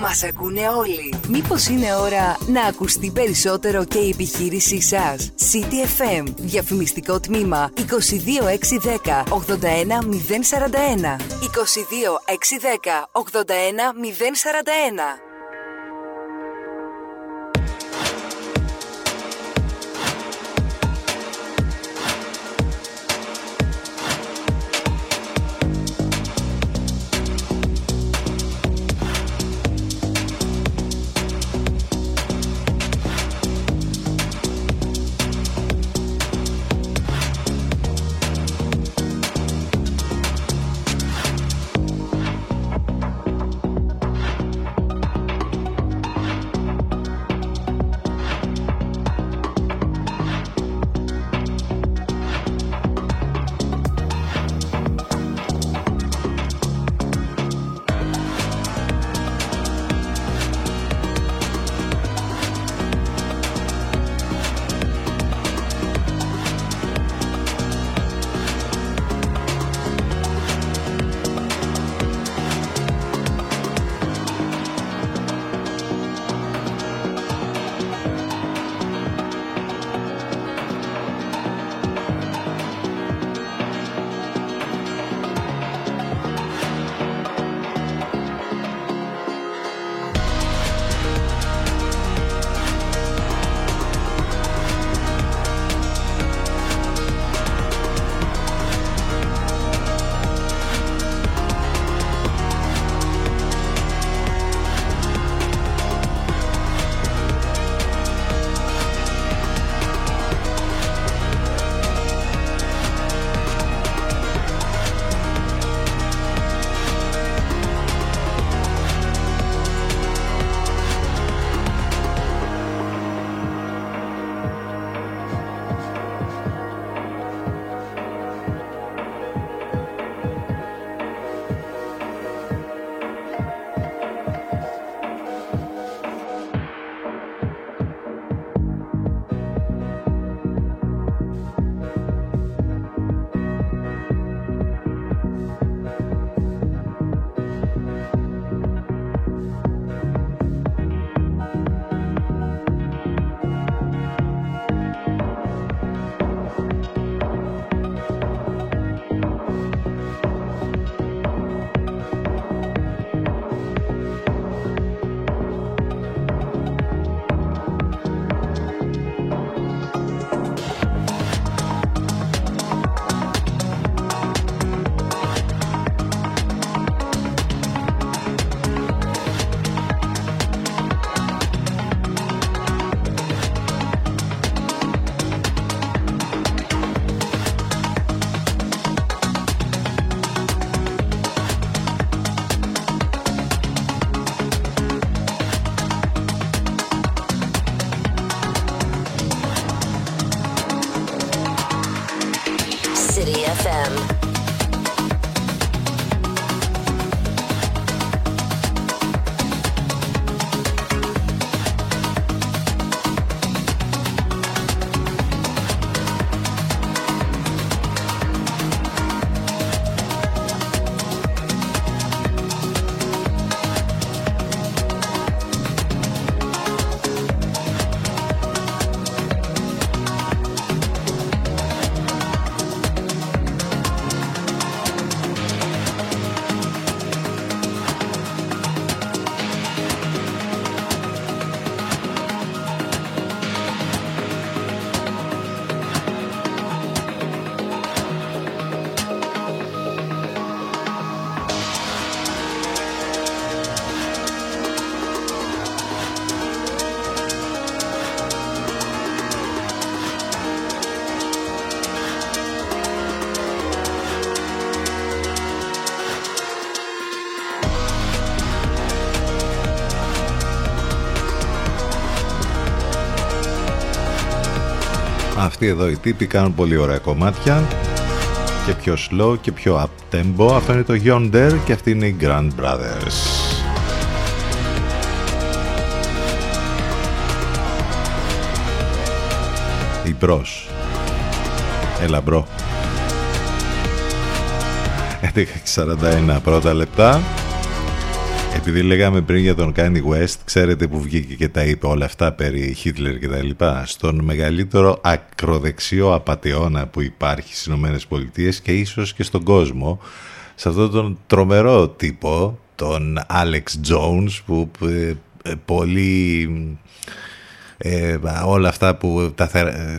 Μας ακούνε όλοι. Μήπως είναι ώρα να ακουστεί περισσότερο και η επιχείρησή σας; CTFM, διαφημιστικό τμήμα 22610 81041. 22610 81041. Αυτοί εδώ οι τύποι κάνουν πολύ ωραία κομμάτια και πιο slow και πιο up tempo. Αυτό είναι το Yonder και αυτή είναι οι Grand Brothers. Ή bros. Έλα bro. 11.41 πρώτα λεπτά. Επειδή λέγαμε πριν για τον Kanye West, ξέρετε που βγήκε και τα είπε όλα αυτά περί Χίτλερ και τα λοιπά. Στον μεγαλύτερο ακροδεξιό απατεώνα που υπάρχει στις Ηνωμένες Πολιτείες και ίσως και στον κόσμο, σε αυτόν τον τρομερό τύπο, τον Alex Jones, που ε, ε, πολύ ε, όλα αυτά που τα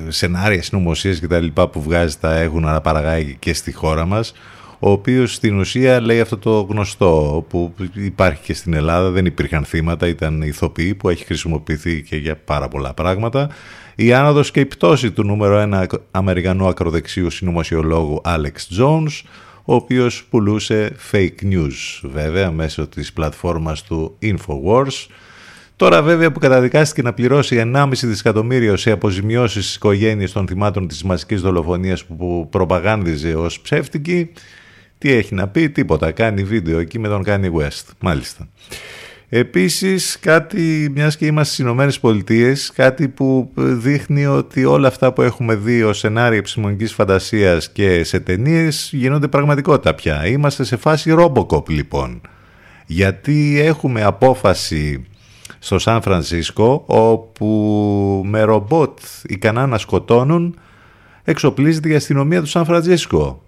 σενάρια συνωμοσίες και τα λοιπά που βγάζει τα έχουν αναπαραγάγει και στη χώρα μας ο οποίος στην ουσία λέει αυτό το γνωστό που υπάρχει και στην Ελλάδα, δεν υπήρχαν θύματα, ήταν ηθοποιοί που έχει χρησιμοποιηθεί και για πάρα πολλά πράγματα. Η άνοδος και η πτώση του νούμερο ένα Αμερικανού ακροδεξίου συνωμοσιολόγου Alex Jones, ο οποίος πουλούσε fake news βέβαια μέσω της πλατφόρμας του Infowars, Τώρα βέβαια που καταδικάστηκε να πληρώσει 1,5 δισεκατομμύριο σε αποζημιώσεις στις οικογένειες των θυμάτων της μαζικής δολοφονίας που προπαγάνδιζε ως ψεύτικη, τι έχει να πει, τίποτα. Κάνει βίντεο εκεί με τον Kanye West. Μάλιστα. Επίσης κάτι, μιας και είμαστε στις Ηνωμένες Πολιτείες, κάτι που δείχνει ότι όλα αυτά που έχουμε δει ως σενάρια επιστημονικής φαντασίας και σε ταινίες γίνονται πραγματικότητα πια. Είμαστε σε φάση Robocop λοιπόν. Γιατί έχουμε απόφαση στο Σαν Φρανσίσκο όπου με ρομπότ ικανά να σκοτώνουν εξοπλίζεται η αστυνομία του Σαν Φρανσίσκο.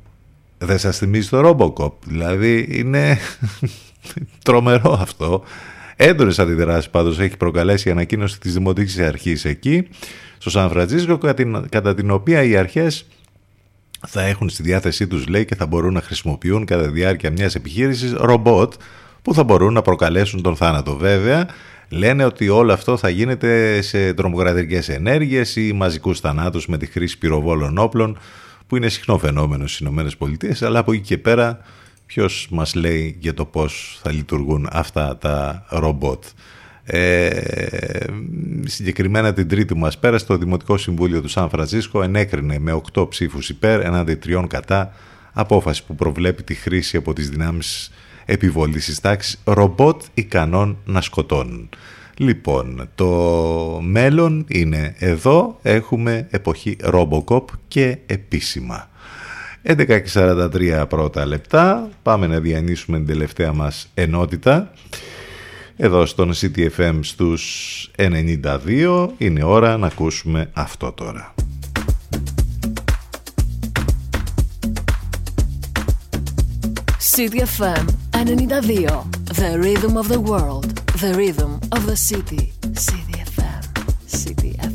Δεν σας θυμίζει το Robocop. Δηλαδή είναι τρομερό αυτό. Έντονες αντιδράσεις πάντως έχει προκαλέσει η ανακοίνωση της Δημοτικής Αρχής εκεί στο Σαν Φρανσίσκο κατά την οποία οι αρχές θα έχουν στη διάθεσή τους λέει και θα μπορούν να χρησιμοποιούν κατά τη διάρκεια μιας επιχείρησης ρομπότ που θα μπορούν να προκαλέσουν τον θάνατο. Βέβαια, λένε ότι όλο αυτό θα γίνεται σε τρομοκρατικές ενέργειες ή μαζικούς θανάτους με τη χρήση πυροβόλων όπλων που είναι συχνό φαινόμενο στις ΗΠΑ, αλλά από εκεί και πέρα ποιος μας λέει για το πώς θα λειτουργούν αυτά τα ρομπότ. Ε, συγκεκριμένα την τρίτη μας πέρασε το Δημοτικό Συμβούλιο του Σαν Φρανσίσκο ενέκρινε με 8 ψήφους υπέρ εναντί τριών κατά απόφαση που προβλέπει τη χρήση από τις δυνάμεις επιβολής της τάξης ρομπότ ικανών να σκοτώνουν. Λοιπόν, το μέλλον είναι εδώ, έχουμε εποχή Robocop και επίσημα. 11.43 πρώτα λεπτά, πάμε να διανύσουμε την τελευταία μας ενότητα. Εδώ στον CTFM στους 92 είναι ώρα να ακούσουμε αυτό τώρα. CTFM 92. The rhythm of the world. The rhythm of the city. CTFM. CTFM 92.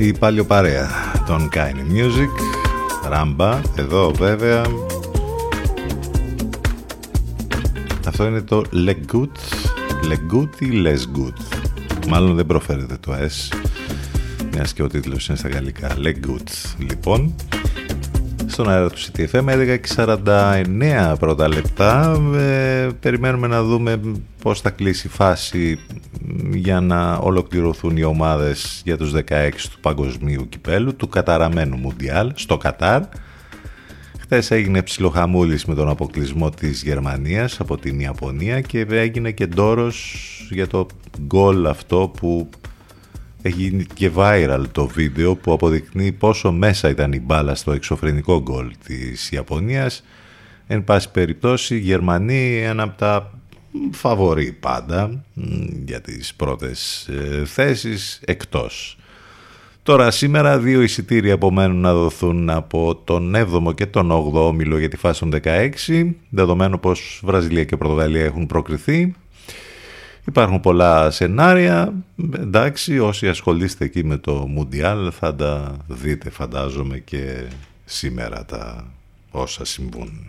Η παλιοπαρέα των Kind Music Ράμπα, εδώ βέβαια. Αυτό είναι το Legut Legut ή Lesgut. Μάλλον δεν προφέρεται το S Μιας και ο τίτλος είναι στα γαλλικά. Legut Λοιπόν. Στον αέρα του CTFM 11.49 πρώτα λεπτά. Ε, περιμένουμε να δούμε πώς θα κλείσει η φάση για να ολοκληρωθούν οι ομάδες για τους 16 του παγκοσμίου κυπέλου του καταραμένου Μουντιάλ στο Κατάρ Χθες έγινε ψιλοχαμούλης με τον αποκλεισμό της Γερμανίας από την Ιαπωνία και έγινε και ντόρος για το γκολ αυτό που έχει γίνει και viral το βίντεο που αποδεικνύει πόσο μέσα ήταν η μπάλα στο εξωφρενικό γκολ της Ιαπωνίας. Εν πάση περιπτώσει, οι Γερμανοί ένα από τα φαβορεί πάντα για τις πρώτες ε, θέσεις εκτός. Τώρα σήμερα δύο εισιτήρια απομένουν να δοθούν από τον 7ο και τον 8ο όμιλο για τη φάση των 16, δεδομένου πως Βραζιλία και Πορτογαλία έχουν προκριθεί. Υπάρχουν πολλά σενάρια, εντάξει, όσοι ασχολείστε εκεί με το Μουντιάλ θα τα δείτε φαντάζομαι και σήμερα τα όσα συμβούν.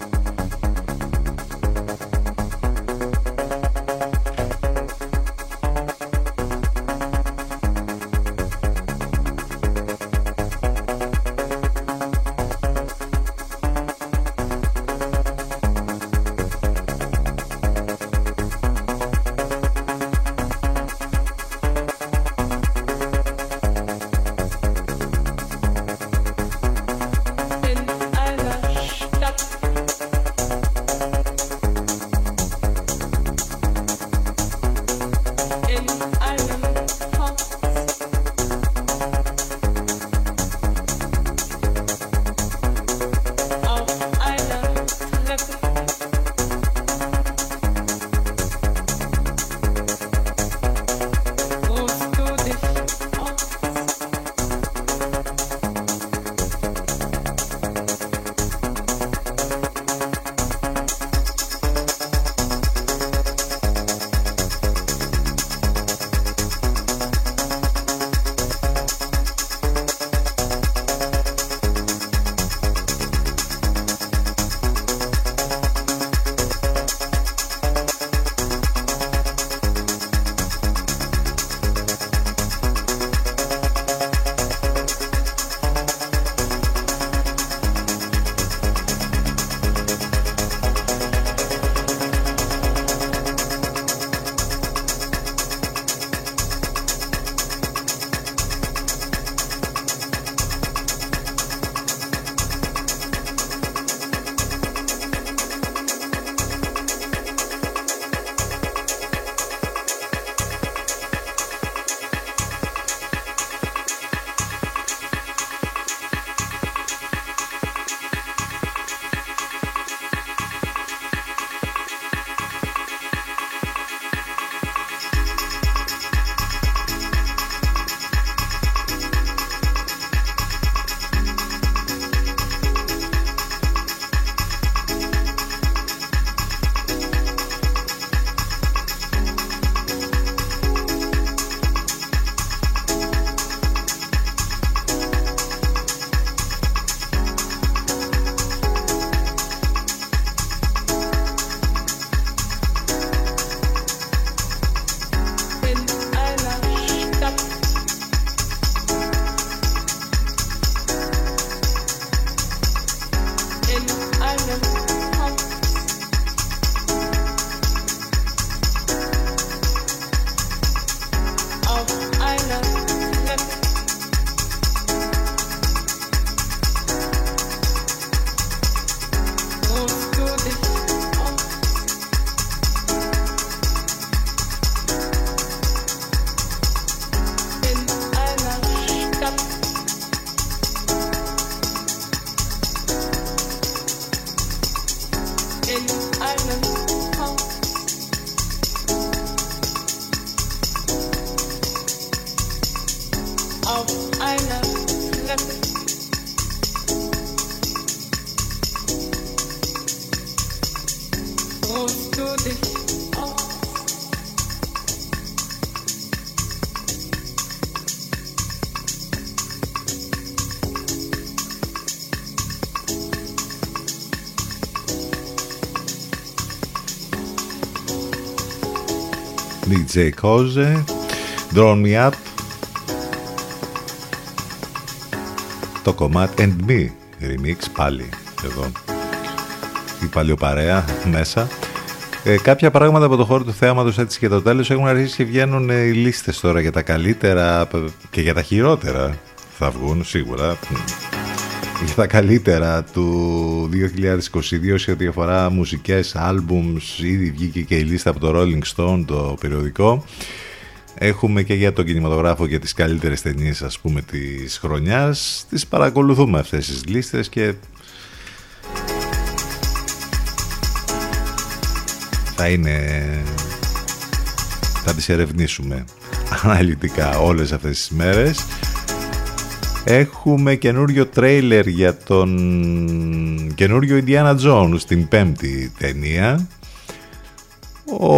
DJ Koze Draw Me Up Το κομμάτι And Me Remix πάλι εδώ. Η παλιοπαρέα μέσα. Ε, κάποια πράγματα από το χώρο του θέματος έτσι και το τέλος έχουν αρχίσει και βγαίνουν ε, οι λίστες τώρα για τα καλύτερα και για τα χειρότερα θα βγουν σίγουρα για τα καλύτερα του 2022 σε ό,τι αφορά μουσικές, άλμπουμς, ήδη βγήκε και η λίστα από το Rolling Stone, το περιοδικό. Έχουμε και για τον κινηματογράφο και τις καλύτερες ταινίες ας πούμε της χρονιάς. Τις παρακολουθούμε αυτές τις λίστες και θα είναι... θα τις ερευνήσουμε αναλυτικά όλες αυτές τις μέρες. Έχουμε καινούριο τρέιλερ για τον καινούριο Indiana Jones στην πέμπτη ταινία. Ο,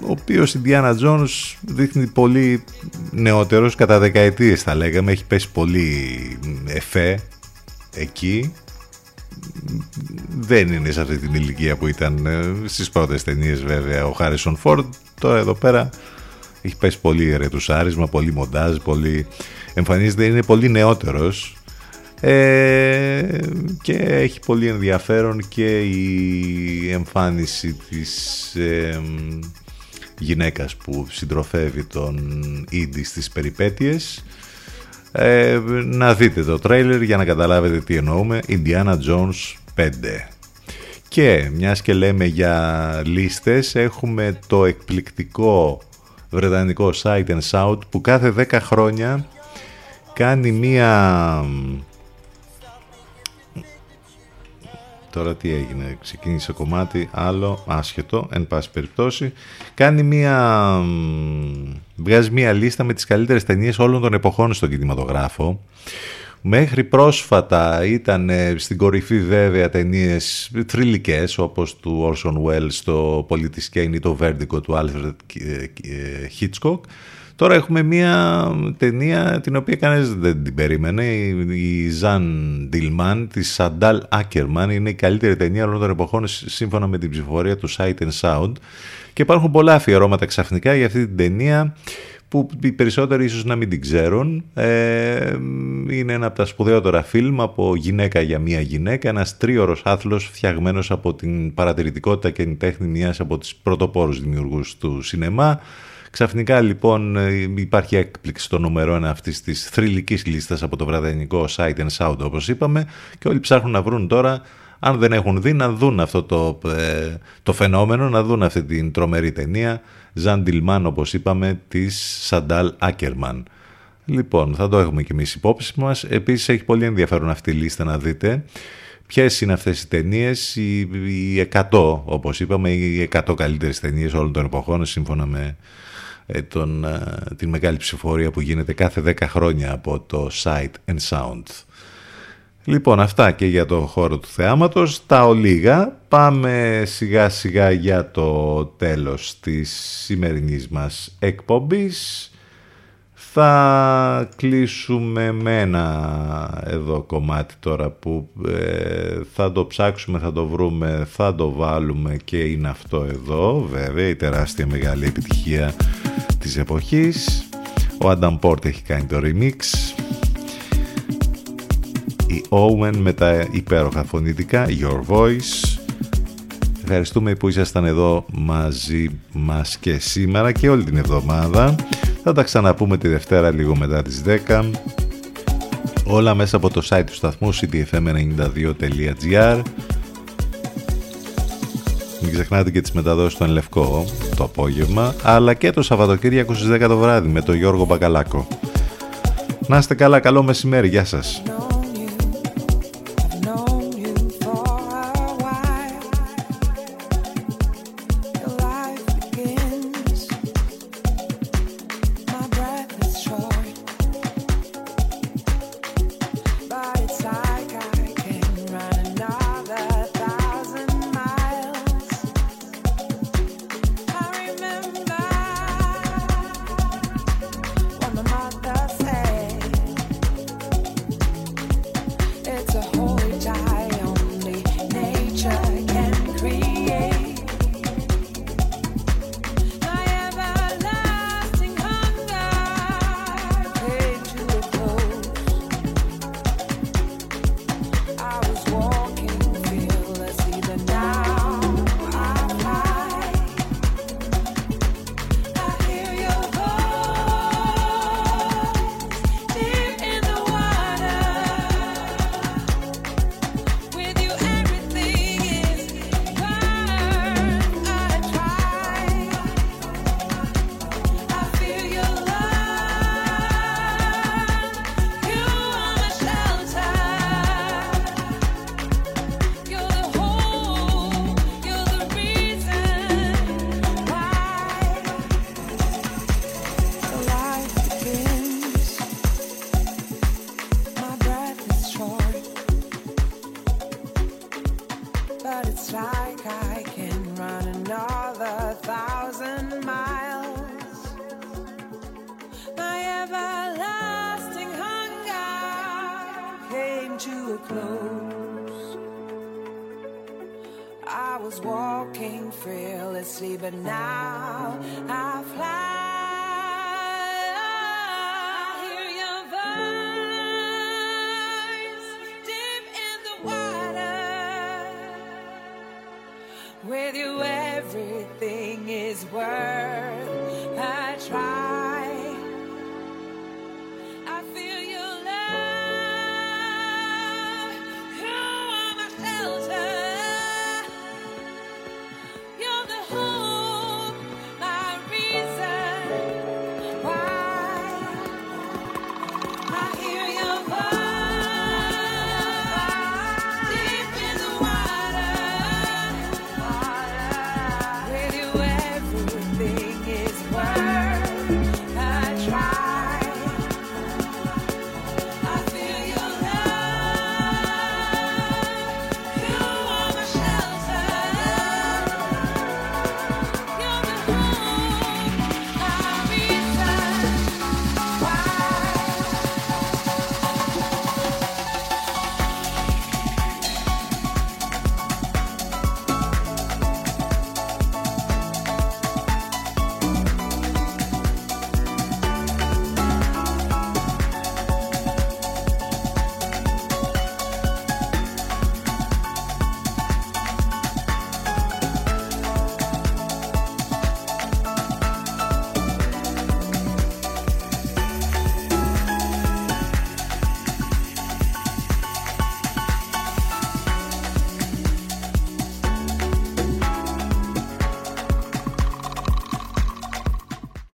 ο οποίος Indiana Jones δείχνει πολύ νεότερος κατά δεκαετίες θα λέγαμε έχει πέσει πολύ εφέ εκεί. Δεν είναι σε αυτή την ηλικία που ήταν ε, στις πρώτες ταινίες βέβαια ο Χάρισον Φόρντ τώρα εδώ πέρα έχει πέσει πολύ ρετουσάρισμα, πολύ μοντάζ, πολύ εμφανίζεται, είναι πολύ νεότερος. Ε, και έχει πολύ ενδιαφέρον και η εμφάνιση της ε, γυναίκας που συντροφεύει τον Ίντι στις περιπέτειες. Ε, να δείτε το τρέιλερ για να καταλάβετε τι εννοούμε. Indiana Jones 5 και μιας και λέμε για λίστες έχουμε το εκπληκτικό βρετανικό Sight and Sound που κάθε 10 χρόνια κάνει μία... Τώρα τι έγινε, ξεκίνησε κομμάτι άλλο, άσχετο, εν πάση περιπτώσει. Κάνει μία... Βγάζει μία λίστα με τις καλύτερες ταινίες όλων των εποχών στον κινηματογράφο. Μέχρι πρόσφατα ήταν στην κορυφή βέβαια ταινίες θρηλυκές όπως του Orson Welles το Πολιτισκέιν ή το Vertigo του Alfred Hitchcock Τώρα έχουμε μια ταινία την οποία κανείς δεν την περίμενε. Η Ζαν Ντιλμάν της Σαντάλ Άκερμαν είναι η καλύτερη ταινία όλων των εποχών σύμφωνα με την ψηφοφορία του Sight and Sound. Και υπάρχουν πολλά αφιερώματα ξαφνικά για αυτή την ταινία που οι περισσότεροι ίσως να μην την ξέρουν. Ε, είναι ένα από τα σπουδαιότερα φιλμ από γυναίκα για μία γυναίκα, ένας τρίωρος άθλος φτιαγμένος από την παρατηρητικότητα και την τέχνη μιας από τις πρωτοπόρους δημιουργούς του σινεμά. Ξαφνικά λοιπόν υπάρχει έκπληξη στο νούμερο ένα αυτής της θρηλυκής λίστας από το βραδινικό Sight and Sound όπως είπαμε και όλοι ψάχνουν να βρουν τώρα αν δεν έχουν δει να δουν αυτό το, ε, το φαινόμενο, να δουν αυτή την τρομερή ταινία Ζαν Ντιλμάν όπως είπαμε της Σαντάλ Άκερμαν. Λοιπόν, θα το έχουμε και εμείς υπόψη μας. Επίσης έχει πολύ ενδιαφέρον αυτή η λίστα να δείτε. Ποιες είναι αυτές οι ταινίες, οι, οι 100 όπως είπαμε, οι 100 καλύτερες ταινίες όλων των εποχών σύμφωνα με ε, τον, ε, την μεγάλη ψηφορία που γίνεται κάθε 10 χρόνια από το Sight and Sound. Λοιπόν, αυτά και για το χώρο του θεάματος. Τα ολίγα. Πάμε σιγά σιγά για το τέλος της σημερινής μας εκπομπής. Θα κλείσουμε με ένα εδώ κομμάτι τώρα που ε, θα το ψάξουμε, θα το βρούμε, θα το βάλουμε και είναι αυτό εδώ βέβαια η τεράστια μεγάλη επιτυχία της εποχής. Ο Adam Port έχει κάνει το remix. Η Owen με τα υπέροχα φωνητικά Your Voice. Ευχαριστούμε που ήσασταν εδώ μαζί μας και σήμερα και όλη την εβδομάδα. Θα τα ξαναπούμε τη Δευτέρα λίγο μετά τις 10. Όλα μέσα από το site του σταθμού ctfm92.gr Μην ξεχνάτε και τις μεταδόσεις στον Λευκό το απόγευμα, αλλά και το Σαββατοκύριακο στις 10 το βράδυ με τον Γιώργο Μπακαλάκο. Να είστε καλά, καλό μεσημέρι, γεια σας.